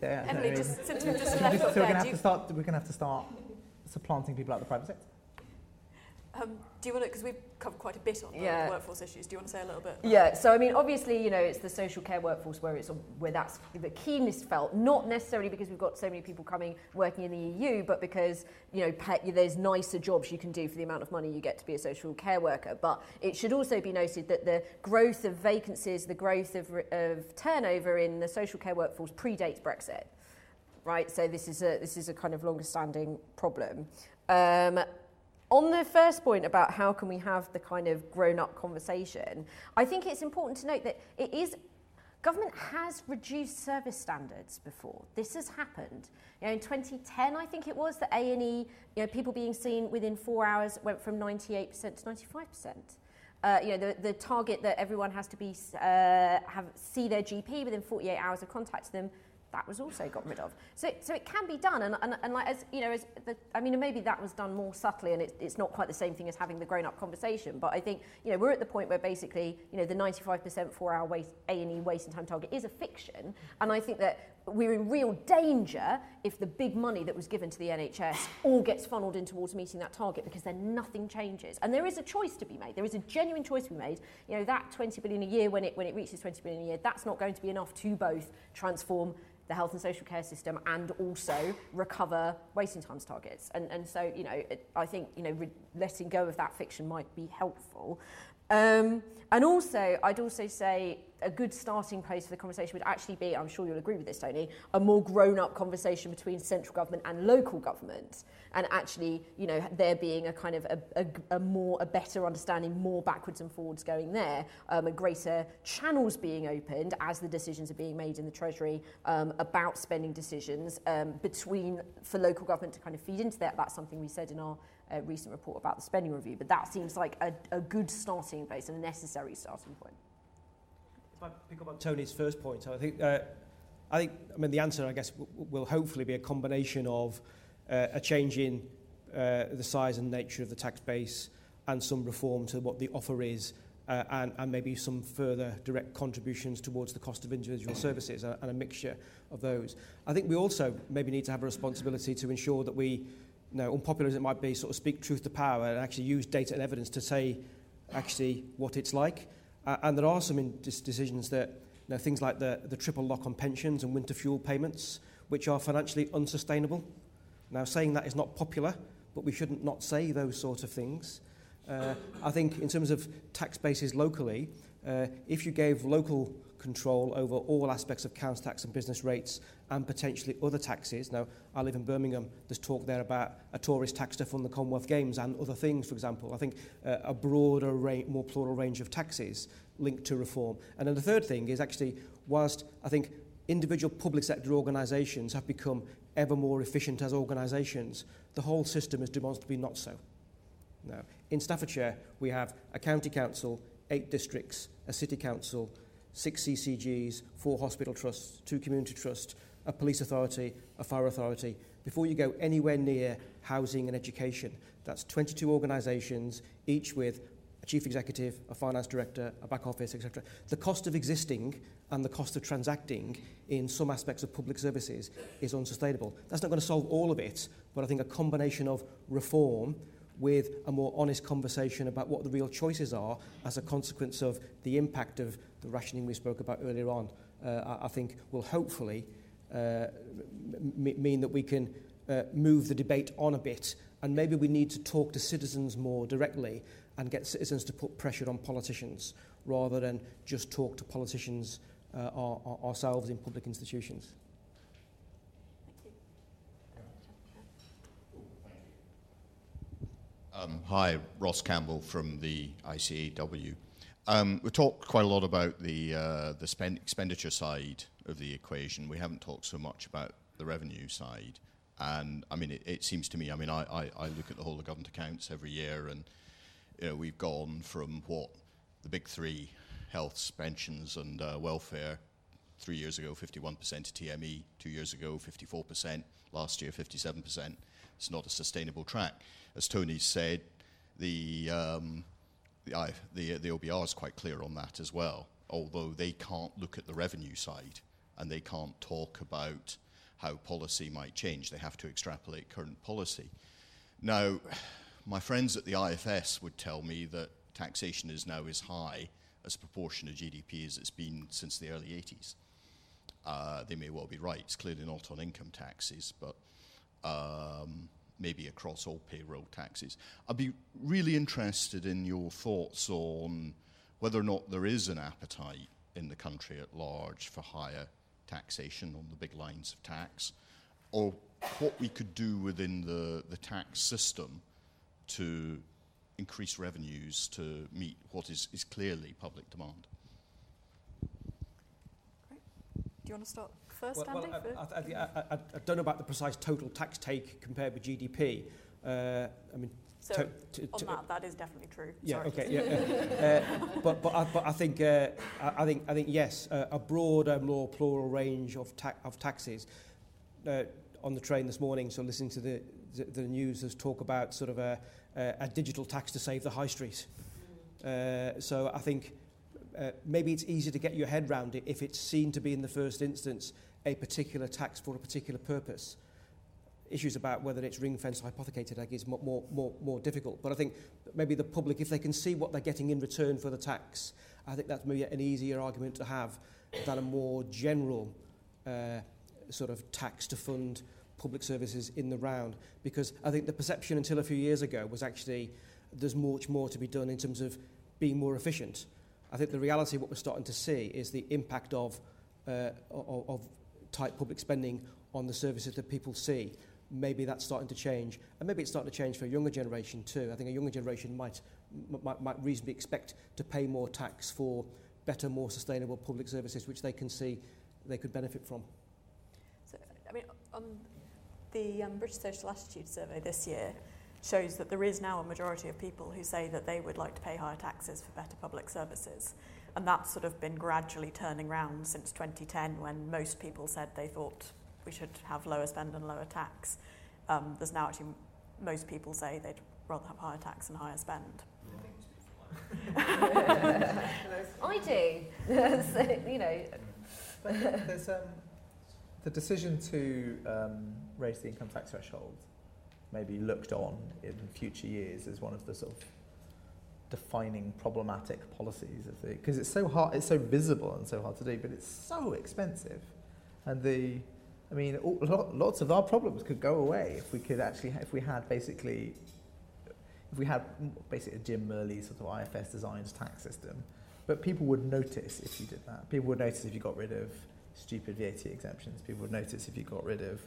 yeah. Emily, I mean, just, just so we're going to have to start. We're going to have to start supplanting people out of the private sector. Um, do you want to, because we've covered quite a bit on the Yeah. workforce issues, do you want to say a little bit? Yeah, so I mean, obviously, you know, it's the social care workforce where it's where that's the keenest felt. Not necessarily because we've got so many people coming working in the EU, but because you know pay, there's nicer jobs you can do for the amount of money you get to be a social care worker. But it should also be noted that the growth of vacancies, the growth of, of turnover in the social care workforce predates Brexit. Right, so this is a this is a kind of longer standing problem. Um, on the first point about how can we have the kind of grown up conversation, I think it's important to note that it is government has reduced service standards before. This has happened. You know, in 2010, I think it was, the A&E, you know, people being seen within four hours went from 98% to 95%. Uh, you know, the, the target that everyone has to be uh, have see their GP within 48 hours of contact them that was also got rid of. So, so it can be done, and, and, and like as you know, as the, I mean, maybe that was done more subtly, and it, it's not quite the same thing as having the grown-up conversation. But I think you know we're at the point where basically you know the 95% four-hour A and E waiting time target is a fiction, and I think that we're in real danger if the big money that was given to the NHS all gets funneled in towards meeting that target because then nothing changes. And there is a choice to be made. There is a genuine choice to be made. You know, that 20 billion a year when it when it reaches 20 billion a year, that's not going to be enough to both transform the health and social care system and also recover waiting times targets. And, and so, you know, it, I think, you know, re- letting go of that fiction might be helpful. Um, and also, I'd also say a good starting place for the conversation would actually be, I'm sure you'll agree with this, Tony, a more grown up conversation between central government and local government. And actually, you know, there being a kind of a, a, a more, a better understanding, more backwards and forwards going there, um, and greater channels being opened as the decisions are being made in the Treasury um, about spending decisions um, between, for local government to kind of feed into that. That's something we said in our recent report about the spending review, but that seems like a, a good starting place and a necessary starting point. If I pick up on Tony's first point, I think, uh, I think, I mean, the answer, I guess, w- will hopefully be a combination of uh, a change in uh, the size and nature of the tax base and some reform to what the offer is uh, and, and maybe some further direct contributions towards the cost of individual services and, and a mixture of those. I think we also maybe need to have a responsibility to ensure that we, you know, unpopular as it might be, sort of speak truth to power and actually use data and evidence to say actually what it's like. Uh, and there are some in- decisions that, you know, things like the, the triple lock on pensions and winter fuel payments, which are financially unsustainable. Now, saying that is not popular, but we shouldn't not say those sort of things. Uh, I think in terms of tax bases locally, uh, if you gave local control over all aspects of council tax and business rates and potentially other taxes. Now, I live in Birmingham. There's talk there about a tourist tax to fund the Commonwealth Games and other things, for example. I think uh, a broader, ra- more plural range of taxes linked to reform. And then the third thing is actually, whilst I think individual public sector organisations have become ever more efficient as organisations, the whole system is demonstrably not so. Now, in Staffordshire, we have a county council, eight districts, a city council, six CCGs, four hospital trusts, two community trusts, a police authority, a fire authority. Before you go anywhere near housing and education, that's 22 organisations, each with a chief executive, a finance director, a back office, etc. The cost of existing and the cost of transacting in some aspects of public services is unsustainable. That's not going to solve all of it, but I think a combination of reform with a more honest conversation about what the real choices are as a consequence of the impact of the rationing we spoke about earlier on, uh, I, I think will hopefully uh, mean that we can uh, move the debate on a bit and maybe we need to talk to citizens more directly and get citizens to put pressure on politicians rather than just talk to politicians uh, our, ourselves in public institutions. Um, hi, Ross Campbell from the ICAEW. Um, we talked quite a lot about the uh, the spend expenditure side of the equation. We haven't talked so much about the revenue side. And I mean, it, it seems to me. I mean, I, I, I look at the whole of government accounts every year, and you know, we've gone from what the big three health, pensions, and uh, welfare three years ago, 51% to TME, two years ago, 54%, last year, 57%. It's not a sustainable track. As Tony said, the, um, the, the, the OBR is quite clear on that as well, although they can't look at the revenue side and they can't talk about how policy might change. They have to extrapolate current policy. Now, my friends at the IFS would tell me that taxation is now as high as a proportion of GDP as it's been since the early 80s. Uh, they may well be right. It's clearly not on income taxes, but um, maybe across all payroll taxes. I'd be really interested in your thoughts on whether or not there is an appetite in the country at large for higher taxation on the big lines of tax, or what we could do within the, the tax system to increase revenues to meet what is, is clearly public demand. You want to start first, well, Andy? well, I, I, I, I, don't know about the precise total tax take compared with GDP. Uh, I mean, so to, to, on to- that, that is definitely true. Yeah. Sorry. Okay. Yeah. uh, but but I, but I think uh, I, think I think yes, uh, a broader, more plural range of ta- of taxes. Uh, on the train this morning, so listening to the the, the news, there's talk about sort of a, a, a digital tax to save the high street. Uh, so I think uh, maybe it's easy to get your head round it if it's seen to be in the first instance a particular tax for a particular purpose. Issues about whether it's ring fenced or hypothecated I think, is more, more, more difficult. But I think maybe the public, if they can see what they're getting in return for the tax, I think that's maybe an easier argument to have than a more general uh, sort of tax to fund public services in the round. Because I think the perception until a few years ago was actually there's much more to be done in terms of being more efficient. I think the reality of what we're starting to see is the impact of, uh, of, tight public spending on the services that people see. Maybe that's starting to change, and maybe it's starting to change for a younger generation too. I think a younger generation might, might, might reasonably expect to pay more tax for better, more sustainable public services, which they can see they could benefit from. So, I mean, on the um, British Social Attitude Survey this year shows that there is now a majority of people who say that they would like to pay higher taxes for better public services. And that's sort of been gradually turning round since 2010 when most people said they thought we should have lower spend and lower tax. Um, there's now actually most people say they'd rather have higher tax and higher spend. I do. so, you know, But there's um, the decision to um, raise the income tax threshold may be looked on in future years as one of the sort of defining problematic policies of the because it's so hard it's so visible and so hard to do but it's so expensive and the I mean all, lot, lots of our problems could go away if we could actually if we had basically if we had basically a Jim Mirrlees sort of IFS designed tax system but people would notice if you did that. People would notice if you got rid of stupid VAT exemptions. People would notice if you got rid of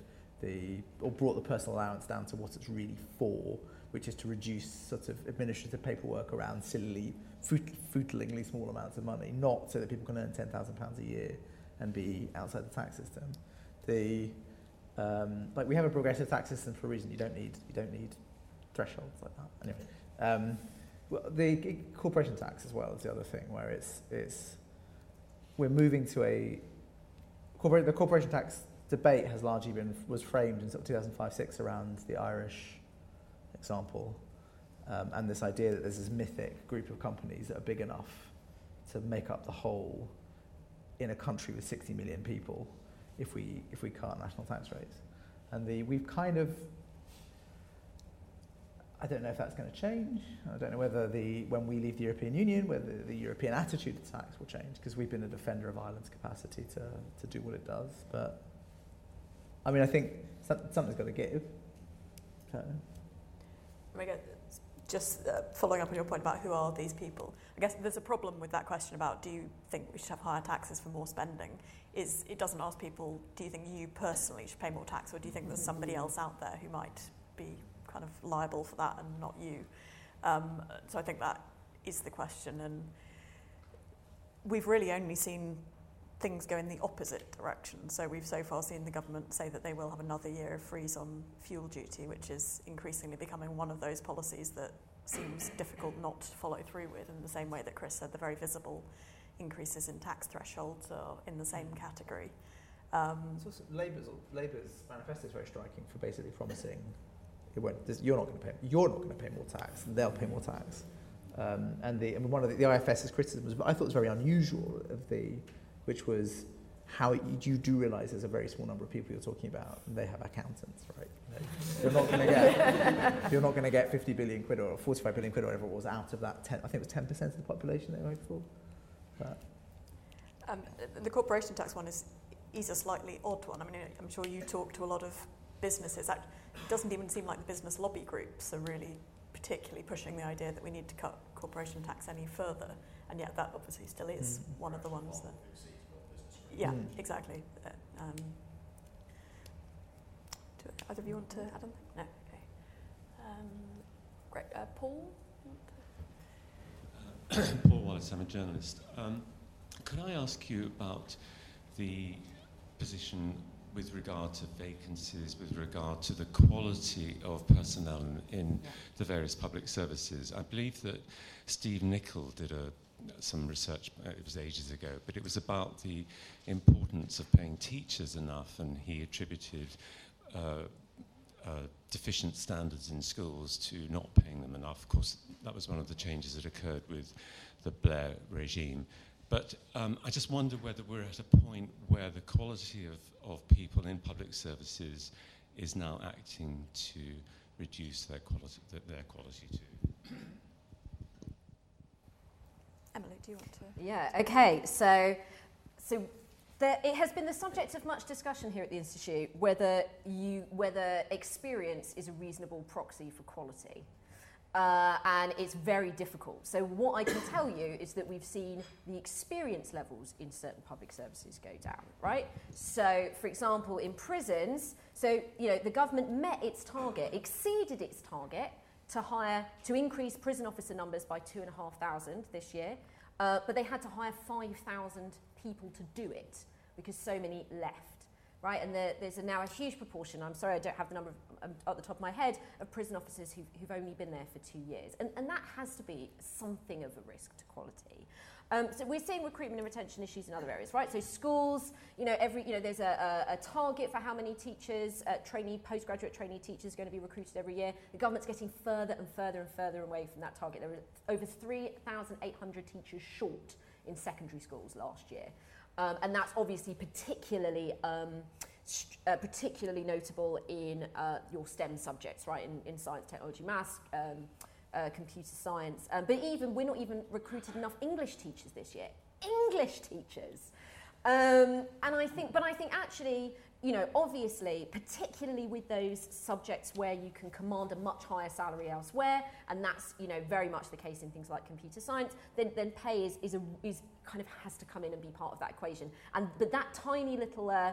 the, or brought the personal allowance down to what it's really for, which is to reduce sort of administrative paperwork around silly, footlingly small amounts of money, not so that people can earn £10,000 a year and be outside the tax system. The, um, like we have a progressive tax system for a reason. You don't need, you don't need thresholds like that. Anyway, um, well, the corporation tax as well is the other thing where it's it's we're moving to a corporate the corporation tax debate has largely been was framed in sort of 2005-6 around the Irish example um, and this idea that there's this mythic group of companies that are big enough to make up the whole in a country with 60 million people if we if we cut national tax rates and the we've kind of I don't know if that's going to change. I don't know whether the when we leave the European Union, whether the European attitude to tax will change because we've been a defender of Ireland's capacity to, to do what it does. But I mean, I think some, something's got to give. So, I mean, just uh, following up on your point about who are these people, I guess there's a problem with that question about do you think we should have higher taxes for more spending? Is it doesn't ask people, do you think you personally should pay more tax, or do you think there's somebody else out there who might be kind of liable for that and not you? Um, so I think that is the question, and we've really only seen things go in the opposite direction. So we've so far seen the government say that they will have another year of freeze on fuel duty, which is increasingly becoming one of those policies that seems difficult not to follow through with in the same way that Chris said the very visible increases in tax thresholds are in the same category. Um, also Labour's, Labour's manifesto is very striking for basically promising it won't, this, you're not going to pay you're not going to pay more tax, and they'll pay more tax. Um, and the, I mean, one of the, the IFS's criticism was, I thought it was very unusual of the, which was how it, you do realise there's a very small number of people you're talking about, and they have accountants, right? You know, you're not going to get you're not going to get 50 billion quid or 45 billion quid or whatever it was out of that 10, I think it was 10 percent of the population they hoped for. But um, the corporation tax one is is a slightly odd one. I mean, I'm sure you talk to a lot of businesses. That doesn't even seem like the business lobby groups are really particularly pushing the idea that we need to cut corporation tax any further, and yet that obviously still is Mm. one of the ones that. Yeah, Mm. exactly. Uh, um, do either of you want to add anything? No. Okay. Um, great. Uh, Paul. you Paul Wallace, I'm a journalist. Um, could I ask you about the position with regard to vacancies, with regard to the quality of personnel in, in yeah. the various public services. I believe that Steve Nickell did a, some research, uh, it was ages ago, but it was about the importance of paying teachers enough, and he attributed uh, uh, deficient standards in schools to not paying them enough. Of course, that was one of the changes that occurred with the Blair regime. But um, I just wonder whether we're at a point where the quality of, of people in public services is now acting to reduce their quality, their quality too. Emily, do you want to? Yeah, okay. So, so there, it has been the subject of much discussion here at the Institute whether, you, whether experience is a reasonable proxy for quality uh, and it's very difficult. So what I can tell you is that we've seen the experience levels in certain public services go down, right? So, for example, in prisons, so you know the government met its target, exceeded its target to hire to increase prison officer numbers by two and a half thousand this year, uh, but they had to hire five thousand people to do it because so many left right? And there, there's a, now a huge proportion, I'm sorry I don't have the number of, um, at the top of my head, of prison officers who've, who've only been there for two years. And, and that has to be something of a risk to quality. Um, so we're seeing recruitment and retention issues in other areas, right? So schools, you know, every, you know, there's a, a, a target for how many teachers, uh, trainee, postgraduate trainee teachers are going to be recruited every year. The government's getting further and further and further away from that target. There are over 3,800 teachers short in secondary schools last year. Um, and that's obviously particularly um, uh, particularly notable in uh, your STEM subjects, right? In, in science, technology, maths, um, uh, computer science. Um, but even we're not even recruited enough English teachers this year. English teachers. Um, and I think, but I think actually, you know, obviously, particularly with those subjects where you can command a much higher salary elsewhere, and that's, you know, very much the case in things like computer science, then, then pay is, is, a, is kind of has to come in and be part of that equation. And but that tiny little uh,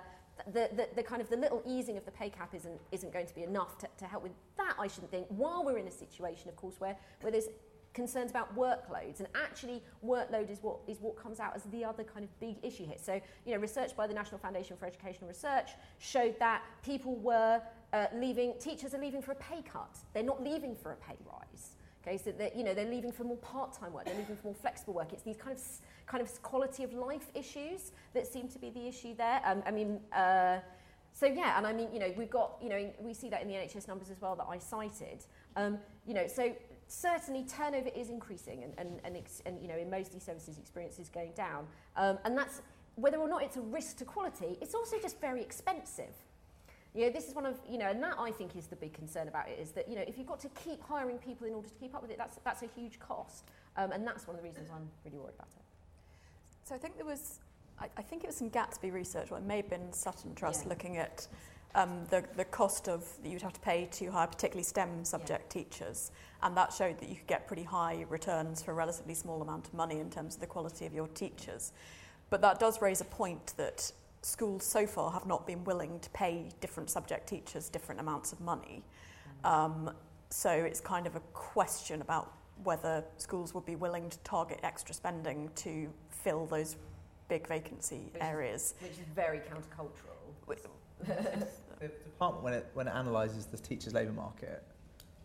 the, the, the, kind of the little easing of the pay cap isn't, isn't going to be enough to, to help with that, I shouldn't think, while we're in a situation, of course, where, where there's concerns about workloads and actually workload is what is what comes out as the other kind of big issue here. So you know research by the national foundation for educational research showed that people were uh, leaving teachers are leaving for a pay cut. They're not leaving for a pay rise. Okay so that you know they're leaving for more part-time work. They're leaving for more flexible work. It's these kind of kind of quality of life issues that seem to be the issue there. Um, I mean, uh, so yeah, and I mean, you know, we've got, you know, we see that in the NHS numbers as well that I cited. Um, you know, so certainly turnover is increasing and, and, and, ex- and you know, in most of these services, experience is going down. Um, and that's, whether or not it's a risk to quality, it's also just very expensive. You know, this is one of, you know, and that I think is the big concern about it is that, you know, if you've got to keep hiring people in order to keep up with it, that's, that's a huge cost. Um, and that's one of the reasons I'm really worried about it. So I think there was, I, I think it was some Gatsby research, or it may have been Sutton Trust yeah. looking at um, the, the cost of that you'd have to pay to hire particularly STEM subject yeah. teachers. And that showed that you could get pretty high returns for a relatively small amount of money in terms of the quality of your teachers. But that does raise a point that schools so far have not been willing to pay different subject teachers different amounts of money. Mm. Um, so it's kind of a question about whether schools would be willing to target extra spending to fill those big vacancy which areas. Is, which is very countercultural. the department, when it, when it analyses the teachers' labour market,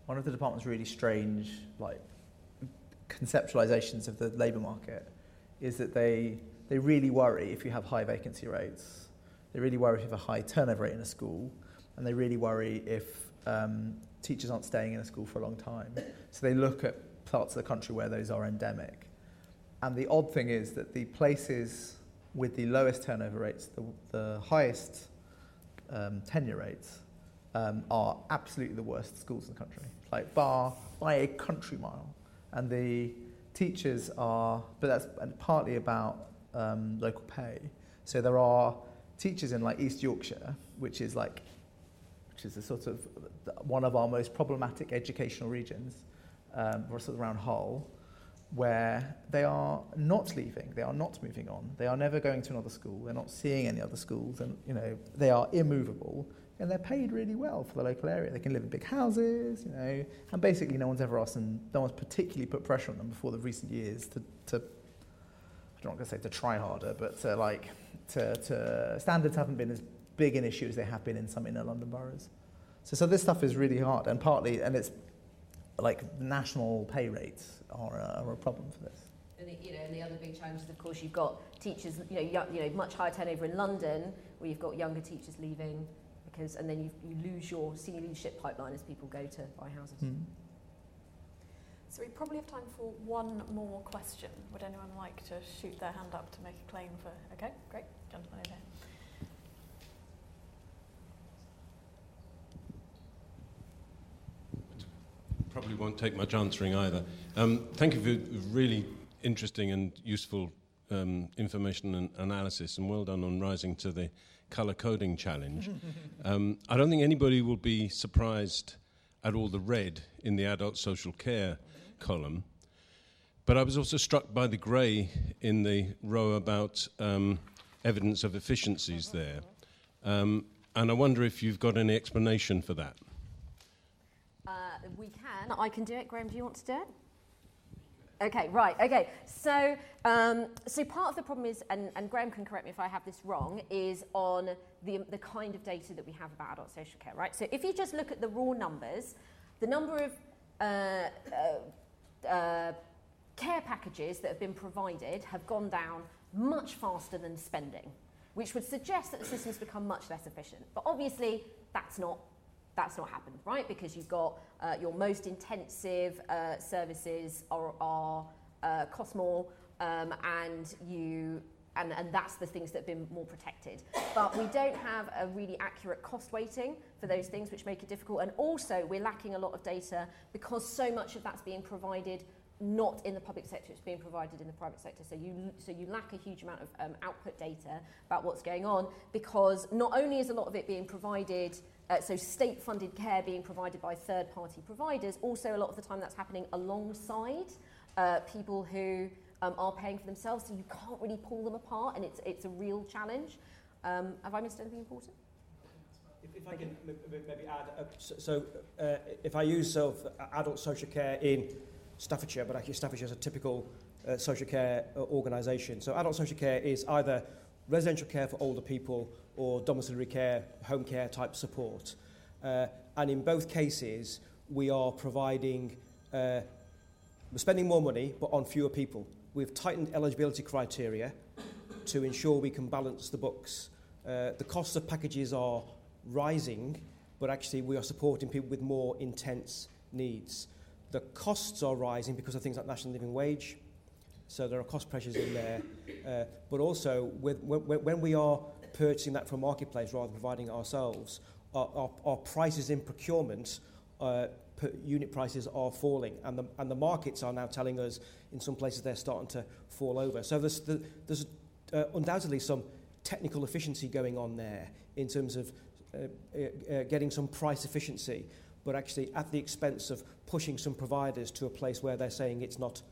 one of the department's really strange like conceptualizations of the labour market is that they, they really worry if you have high vacancy rates, they really worry if you have a high turnover rate in a school, and they really worry if um, teachers aren't staying in a school for a long time. So they look at parts of the country where those are endemic. And the odd thing is that the places with the lowest turnover rates, the, the highest um, tenure rates, um, are absolutely the worst schools in the country, like bar by a country mile. And the teachers are, but that's partly about um, local pay. So there are teachers in like East Yorkshire, which is like, which is a sort of one of our most problematic educational regions, um, or sort of around Hull, where they are not leaving, they are not moving on, they are never going to another school, they're not seeing any other schools, and you know they are immovable, and they're paid really well for the local area. They can live in big houses, you know, and basically no one's ever asked them, no one's particularly put pressure on them before the recent years to, to I'm not going to say to try harder, but to like to, to standards haven't been as big an issue as they have been in some inner London boroughs. So, so this stuff is really hard, and partly, and it's like national pay rates are a, are a problem for this. And the, you know, and the other big challenge is, of course, you've got teachers, you know, young, you know, much higher turnover in London, where you've got younger teachers leaving, because, and then you, you lose your senior leadership pipeline as people go to buy houses. Hmm. So we probably have time for one more question. Would anyone like to shoot their hand up to make a claim for? Okay, great, gentleman over here. Probably won't take much answering either. Um, thank you for really interesting and useful um, information and analysis, and well done on rising to the colour coding challenge. um, I don't think anybody will be surprised at all the red in the adult social care column, but I was also struck by the grey in the row about um, evidence of efficiencies there. Um, and I wonder if you've got any explanation for that. Uh, we can. I can do it. Graham, do you want to do it? Okay, right. Okay. So, um, so part of the problem is, and, and Graham can correct me if I have this wrong, is on the, the kind of data that we have about adult social care, right? So if you just look at the raw numbers, the number of uh, uh, uh, care packages that have been provided have gone down much faster than spending, which would suggest that the system's become much less efficient. But obviously, that's not that's not happened, right? Because you've got uh, your most intensive uh, services are, are uh, cost more, um, and you and, and that's the things that have been more protected. But we don't have a really accurate cost weighting for those things, which make it difficult. And also, we're lacking a lot of data because so much of that's being provided not in the public sector, it's being provided in the private sector. So you, so you lack a huge amount of um, output data about what's going on because not only is a lot of it being provided uh, so state funded care being provided by third party providers, also a lot of the time that's happening alongside uh, people who um, are paying for themselves, so you can't really pull them apart, and it's, it's a real challenge. Um, have I missed anything important? If, if I can maybe add, uh, so, uh, if I use sort of adult social care in Staffordshire, but actually Staffordshire is a typical uh, social care uh, organisation. So adult social care is either residential care for older people or domiciliary care, home care type support. Uh, and in both cases, we are providing, uh, we're spending more money, but on fewer people. We've tightened eligibility criteria to ensure we can balance the books. Uh, the costs of packages are rising, but actually we are supporting people with more intense needs. The costs are rising because of things like national living wage, so there are cost pressures in there. Uh, but also, with, when, when we are purchasing that from marketplace rather than providing ourselves, our, our, our prices in procurement, uh, per unit prices are falling, and the, and the markets are now telling us in some places they're starting to fall over. So there's, the, there's uh, undoubtedly some technical efficiency going on there in terms of uh, uh, uh, getting some price efficiency, but actually at the expense of pushing some providers to a place where they're saying it's not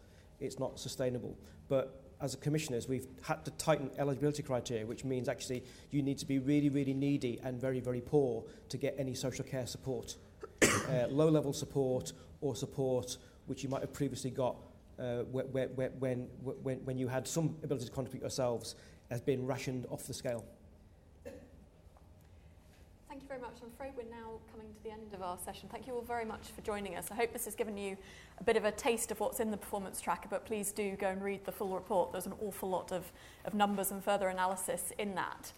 it's not sustainable. But as commissioners, we've had to tighten eligibility criteria, which means actually you need to be really, really needy and very, very poor to get any social care support. uh, low-level support or support which you might have previously got uh, when, when, when, when you had some ability to contribute yourselves has been rationed off the scale. Thank you very much. I'm afraid we're now coming to the end of our session. Thank you all very much for joining us. I hope this has given you a bit of a taste of what's in the performance tracker, but please do go and read the full report. There's an awful lot of, of numbers and further analysis in that.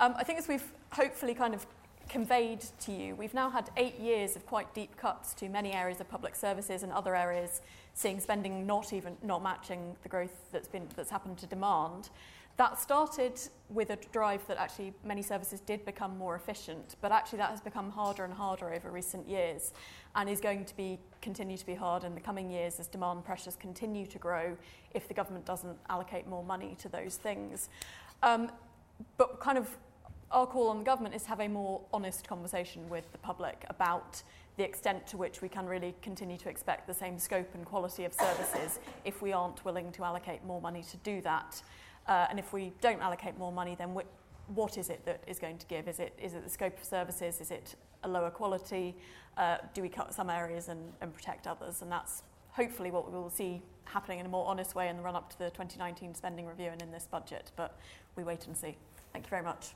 Um, I think as we've hopefully kind of conveyed to you, we've now had eight years of quite deep cuts to many areas of public services and other areas seeing spending not even not matching the growth that's been that's happened to demand. That started with a drive that actually many services did become more efficient, but actually that has become harder and harder over recent years and is going to be continue to be hard in the coming years as demand pressures continue to grow if the government doesn't allocate more money to those things. Um, but kind of our call on the government is to have a more honest conversation with the public about the extent to which we can really continue to expect the same scope and quality of services if we aren't willing to allocate more money to do that. Uh, and if we don't allocate more money, then what is it that is going to give? Is it, is it the scope of services? Is it a lower quality? Uh, do we cut some areas and, and protect others? And that's hopefully what we will see happening in a more honest way in the run up to the 2019 spending review and in this budget. But we wait and see. Thank you very much.